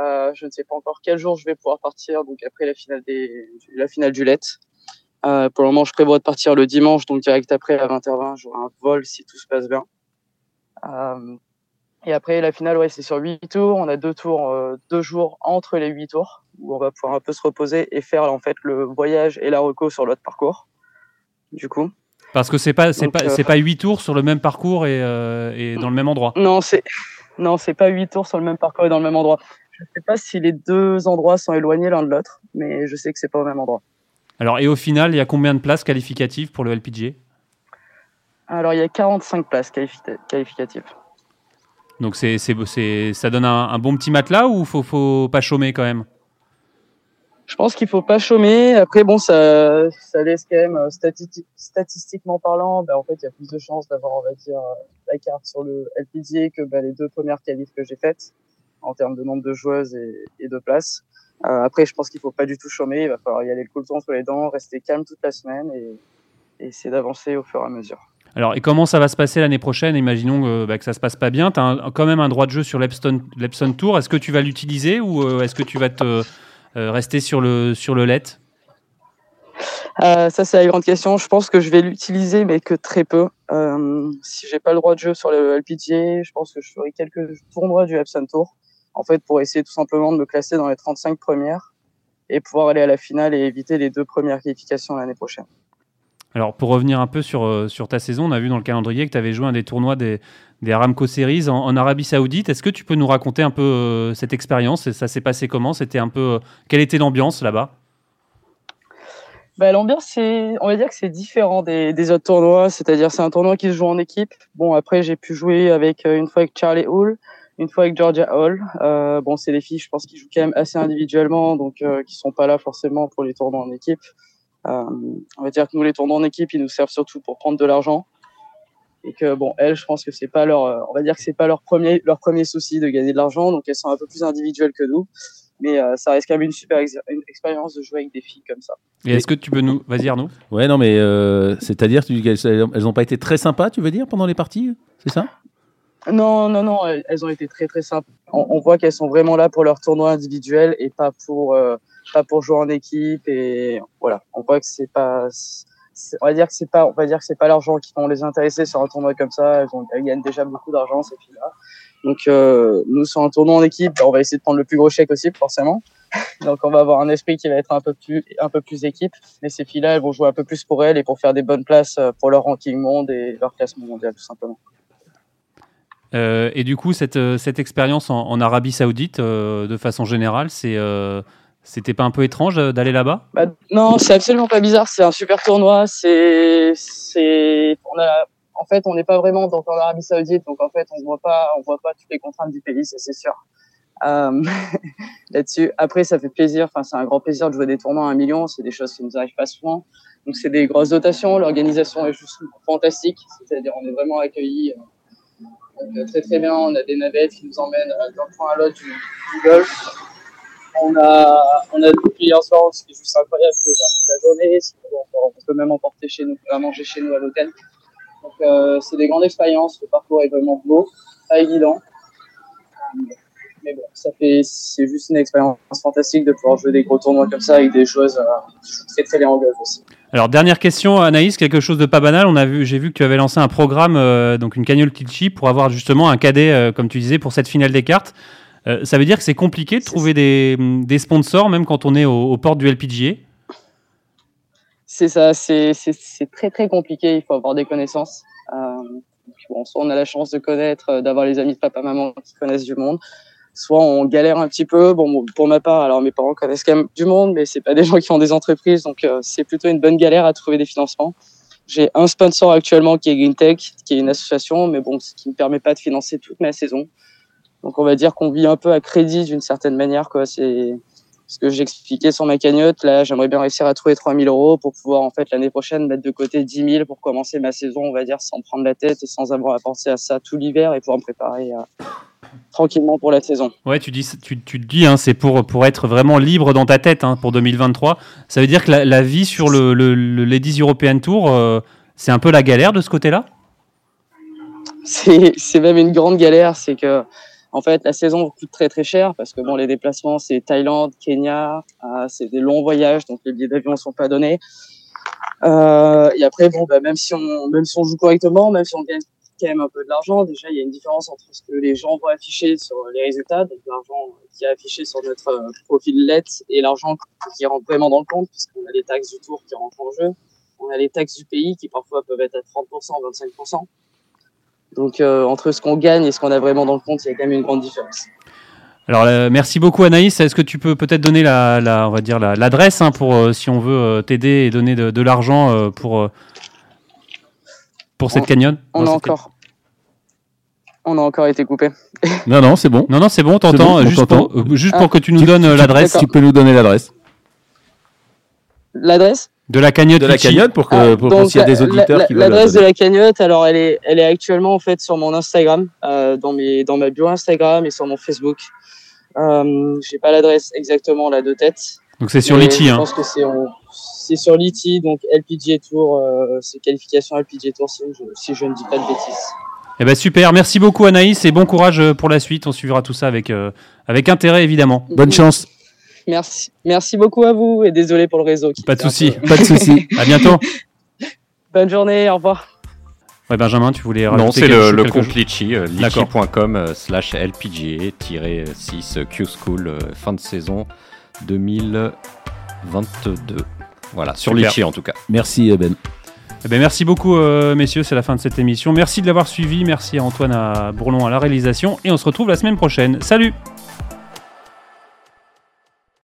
Euh, je ne sais pas encore quel jour je vais pouvoir partir. Donc, après la finale, des, la finale du LET. Euh, pour le moment, je prévois de partir le dimanche. Donc, direct après, à 20h20, j'aurai un vol si tout se passe bien. et après, la finale, ouais, c'est sur huit tours. On a deux tours, deux jours entre les huit tours où on va pouvoir un peu se reposer et faire en fait le voyage et la reco sur l'autre parcours. Du coup. Parce que c'est pas c'est pas c'est pas huit tours sur le même parcours et, et dans le même endroit. Non, c'est non, c'est pas huit tours sur le même parcours et dans le même endroit. Je ne sais pas si les deux endroits sont éloignés l'un de l'autre, mais je sais que c'est pas au même endroit. Alors, et au final, il y a combien de places qualificatives pour le LPG Alors, il y a 45 places qualificatives. Donc, c'est, ça donne un, bon petit matelas ou faut, faut pas chômer quand même? Je pense qu'il faut pas chômer. Après, bon, ça, ça laisse quand même, euh, statistiquement parlant, ben, en fait, il y a plus de chances d'avoir, on va dire, euh, la carte sur le LPG que ben, les deux premières qualifs que j'ai faites en termes de nombre de joueuses et, de places. Euh, après, je pense qu'il faut pas du tout chômer. Il va falloir y aller le couteau entre les dents, rester calme toute la semaine et, essayer d'avancer au fur et à mesure. Alors, et comment ça va se passer l'année prochaine? Imaginons euh, bah, que ça se passe pas bien. Tu as quand même un droit de jeu sur l'Epson Tour. Est-ce que tu vas l'utiliser ou euh, est-ce que tu vas te rester sur le, sur le LED ça, c'est la grande question. Je pense que je vais l'utiliser, mais que très peu. Euh, si j'ai pas le droit de jeu sur le LPGA, je pense que je ferai quelques tournois du Epson Tour en fait, pour essayer tout simplement de me classer dans les 35 premières et pouvoir aller à la finale et éviter les deux premières qualifications l'année prochaine. Alors, pour revenir un peu sur, euh, sur ta saison, on a vu dans le calendrier que tu avais joué un des tournois des, des Aramco Series en, Arabie Saoudite. Est-ce que tu peux nous raconter un peu euh, cette expérience Ça s'est passé comment? C'était un peu euh, quelle était l'ambiance là-bas? Bah, l'ambiance, c'est, on va dire que c'est différent des, des autres tournois. C'est-à-dire, c'est un tournoi qui se joue en équipe. Bon, après, j'ai pu jouer avec une fois avec Charlie Hull, une fois avec Georgia Hall. Euh, bon, c'est des filles, je pense, qui jouent quand même assez individuellement, donc euh, qui sont pas là forcément pour les tournois en équipe. Euh, on va dire que nous, les tournois en équipe, ils nous servent surtout pour prendre de l'argent. Et que bon, elles, je pense que c'est pas leur, euh, on va dire que c'est pas leur premier, leur premier souci de gagner de l'argent, donc elles sont un peu plus individuelles que nous. Mais euh, ça reste quand même une super une expérience de jouer avec des filles comme ça. Et est-ce que tu peux nous, vas-y Arnaud Ouais, non, mais c'est-à-dire, elles n'ont pas été très sympas, tu veux dire, pendant les parties, c'est ça? Non, non, non, elles ont été très très simples. On, voit qu'elles sont vraiment là pour leur tournoi individuel et pas pour euh, pas pour jouer en équipe et voilà. On voit que c'est pas, on va dire que c'est pas, on va dire que c'est pas l'argent qui vont les intéresser sur un tournoi comme ça. Elles, ont, elles gagnent déjà beaucoup d'argent ces filles-là. Donc euh, nous sur un tournoi en équipe, on va essayer de prendre le plus gros chèque possible forcément. Donc on va avoir un esprit qui va être un peu plus un peu plus équipe. Mais ces filles-là, elles vont jouer un peu plus pour elles et pour faire des bonnes places euh, pour leur ranking monde et leur classement mondial tout simplement. Euh, et du coup, cette, euh, cette expérience en, Arabie Saoudite, euh, de façon générale, c'est c'était pas un peu étrange d'aller là-bas? Bah, Non, c'est absolument pas bizarre. C'est un super tournoi. C'est, c'est, on a, en fait, on n'est pas vraiment dans l'Arabie Saoudite, donc en fait, on voit pas, on voit pas toutes les contraintes du pays, c'est sûr. là-dessus. Après, ça fait plaisir. Enfin, c'est un grand plaisir de jouer des tournois à un million. C'est des choses qui nous arrivent pas souvent. Donc, c'est des grosses dotations. L'organisation est juste fantastique. C'est-à-dire, on est vraiment accueillis donc, très très bien, on a des navettes qui nous emmènent euh, d'un point à l'autre du, golf. On a, on a hier soir, ce qui est juste incroyable, la journée. On peut même emporter chez nous, à manger chez nous à l'hôtel. Donc euh, c'est des grandes expériences. Le parcours est vraiment beau, pas évident. Mais bon, ça fait, c'est juste une expérience fantastique de pouvoir jouer des gros tournois comme ça avec des choses euh, très très golf aussi. Alors dernière question, Anaïs, quelque chose de pas banal. On a vu, j'ai vu que tu avais lancé un programme, euh, donc une cagnotte Tilchi, pour avoir justement un cadet, euh, comme tu disais, pour cette finale des cartes. Euh, ça veut dire que c'est compliqué de trouver des, des, sponsors, même quand on est aux, portes du LPGA. C'est ça, c'est très très compliqué. Il faut avoir des connaissances. bon, soit on a la chance de connaître, d'avoir les amis de papa maman qui connaissent du monde, soit on galère un petit peu. Bon, pour ma part, alors mes parents connaissent quand même du monde, mais c'est pas des gens qui ont des entreprises, donc euh, c'est plutôt une bonne galère à trouver des financements. J'ai un sponsor actuellement qui est GreenTech, qui est une association, mais bon, ce qui ne me permet pas de financer toute ma saison. Donc on va dire qu'on vit un peu à crédit d'une certaine manière, quoi. C'est ce que j'expliquais sur ma cagnotte. Là, j'aimerais bien réussir à trouver 3000 euros pour pouvoir, en fait, l'année prochaine, mettre de côté 10 000 pour commencer ma saison, on va dire, sans prendre la tête et sans avoir à penser à ça tout l'hiver et pouvoir me préparer à, tranquillement pour la saison. Ouais, tu dis, tu, dis, hein, c'est pour, pour être vraiment libre dans ta tête hein, pour 2023. Ça veut dire que la, vie sur le, le, Ladies European Tour, euh, c'est un peu la galère de ce côté-là? C'est même une grande galère. C'est que, en fait, la saison coûte très très cher parce que bon, les déplacements, c'est Thaïlande, Kenya, euh, c'est des longs voyages, donc les billets d'avion ne sont pas donnés. Euh, et après, bon, bah, même si on, joue correctement, même si on gagne quand même un peu de l'argent. Déjà, il y a une différence entre ce que les gens vont afficher sur les résultats, donc l'argent qui est affiché sur notre euh, profil LED et l'argent qui rentre vraiment dans le compte, puisqu'on a les taxes du tour qui rentrent en jeu. On a les taxes du pays qui parfois peuvent être à 30%, 25%. Donc euh, entre ce qu'on gagne et ce qu'on a vraiment dans le compte, il y a quand même une grande différence. Alors euh, merci beaucoup Anaïs. Est-ce que tu peux peut-être donner la, la, on va dire l'adresse hein, pour euh, si on veut euh, t'aider et donner de, de l'argent euh, pour pour cette On- cagnotte? On Non, a encore, on a encore été coupé. Non, non, c'est bon. Non non c'est bon, t'entends. bon, juste pour, euh, juste Ah, pour que tu nous tu- donnes l'adresse. Tu peux nous donner l'adresse L'adresse? De la cagnotte. de la Litchi. cagnotte pour que Ah, pour, pour donc, s'il y a des auditeurs la- qui veulent. la L'adresse de la cagnotte, alors elle est, elle est actuellement en fait sur mon Instagram, euh, dans mes, dans ma bio Instagram et sur mon Facebook. Euh, j'ai pas l'adresse exactement là de tête. Donc c'est sur mais Litchi. Je Hein. pense que c'est en- c'est sur Litchi, donc LPGA Tour, euh, c'est qualification LPGA Tour si je, si je ne dis pas de bêtises. Eh ben super. Merci beaucoup Anaïs et bon courage euh, pour la suite. On suivra tout ça avec euh, avec intérêt évidemment. Bonne chance. Merci, merci beaucoup à vous et désolé pour le réseau. qui Pas de souci. peu- Pas de souci. À bientôt. Bonne journée, au revoir. Ouais Benjamin, tu voulais Non, rajouter c'est le, le compte Litchi, euh, litchi.com euh, slash LPGA-6 Q School, euh, fin de saison 2022. Voilà, sur Super. Litchi en tout cas. Merci Ben. Eh ben, merci beaucoup, euh, messieurs. C'est la fin de cette émission. Merci de l'avoir suivi. Merci à Antoine à Bourlon à la réalisation. Et on se retrouve la semaine prochaine. Salut!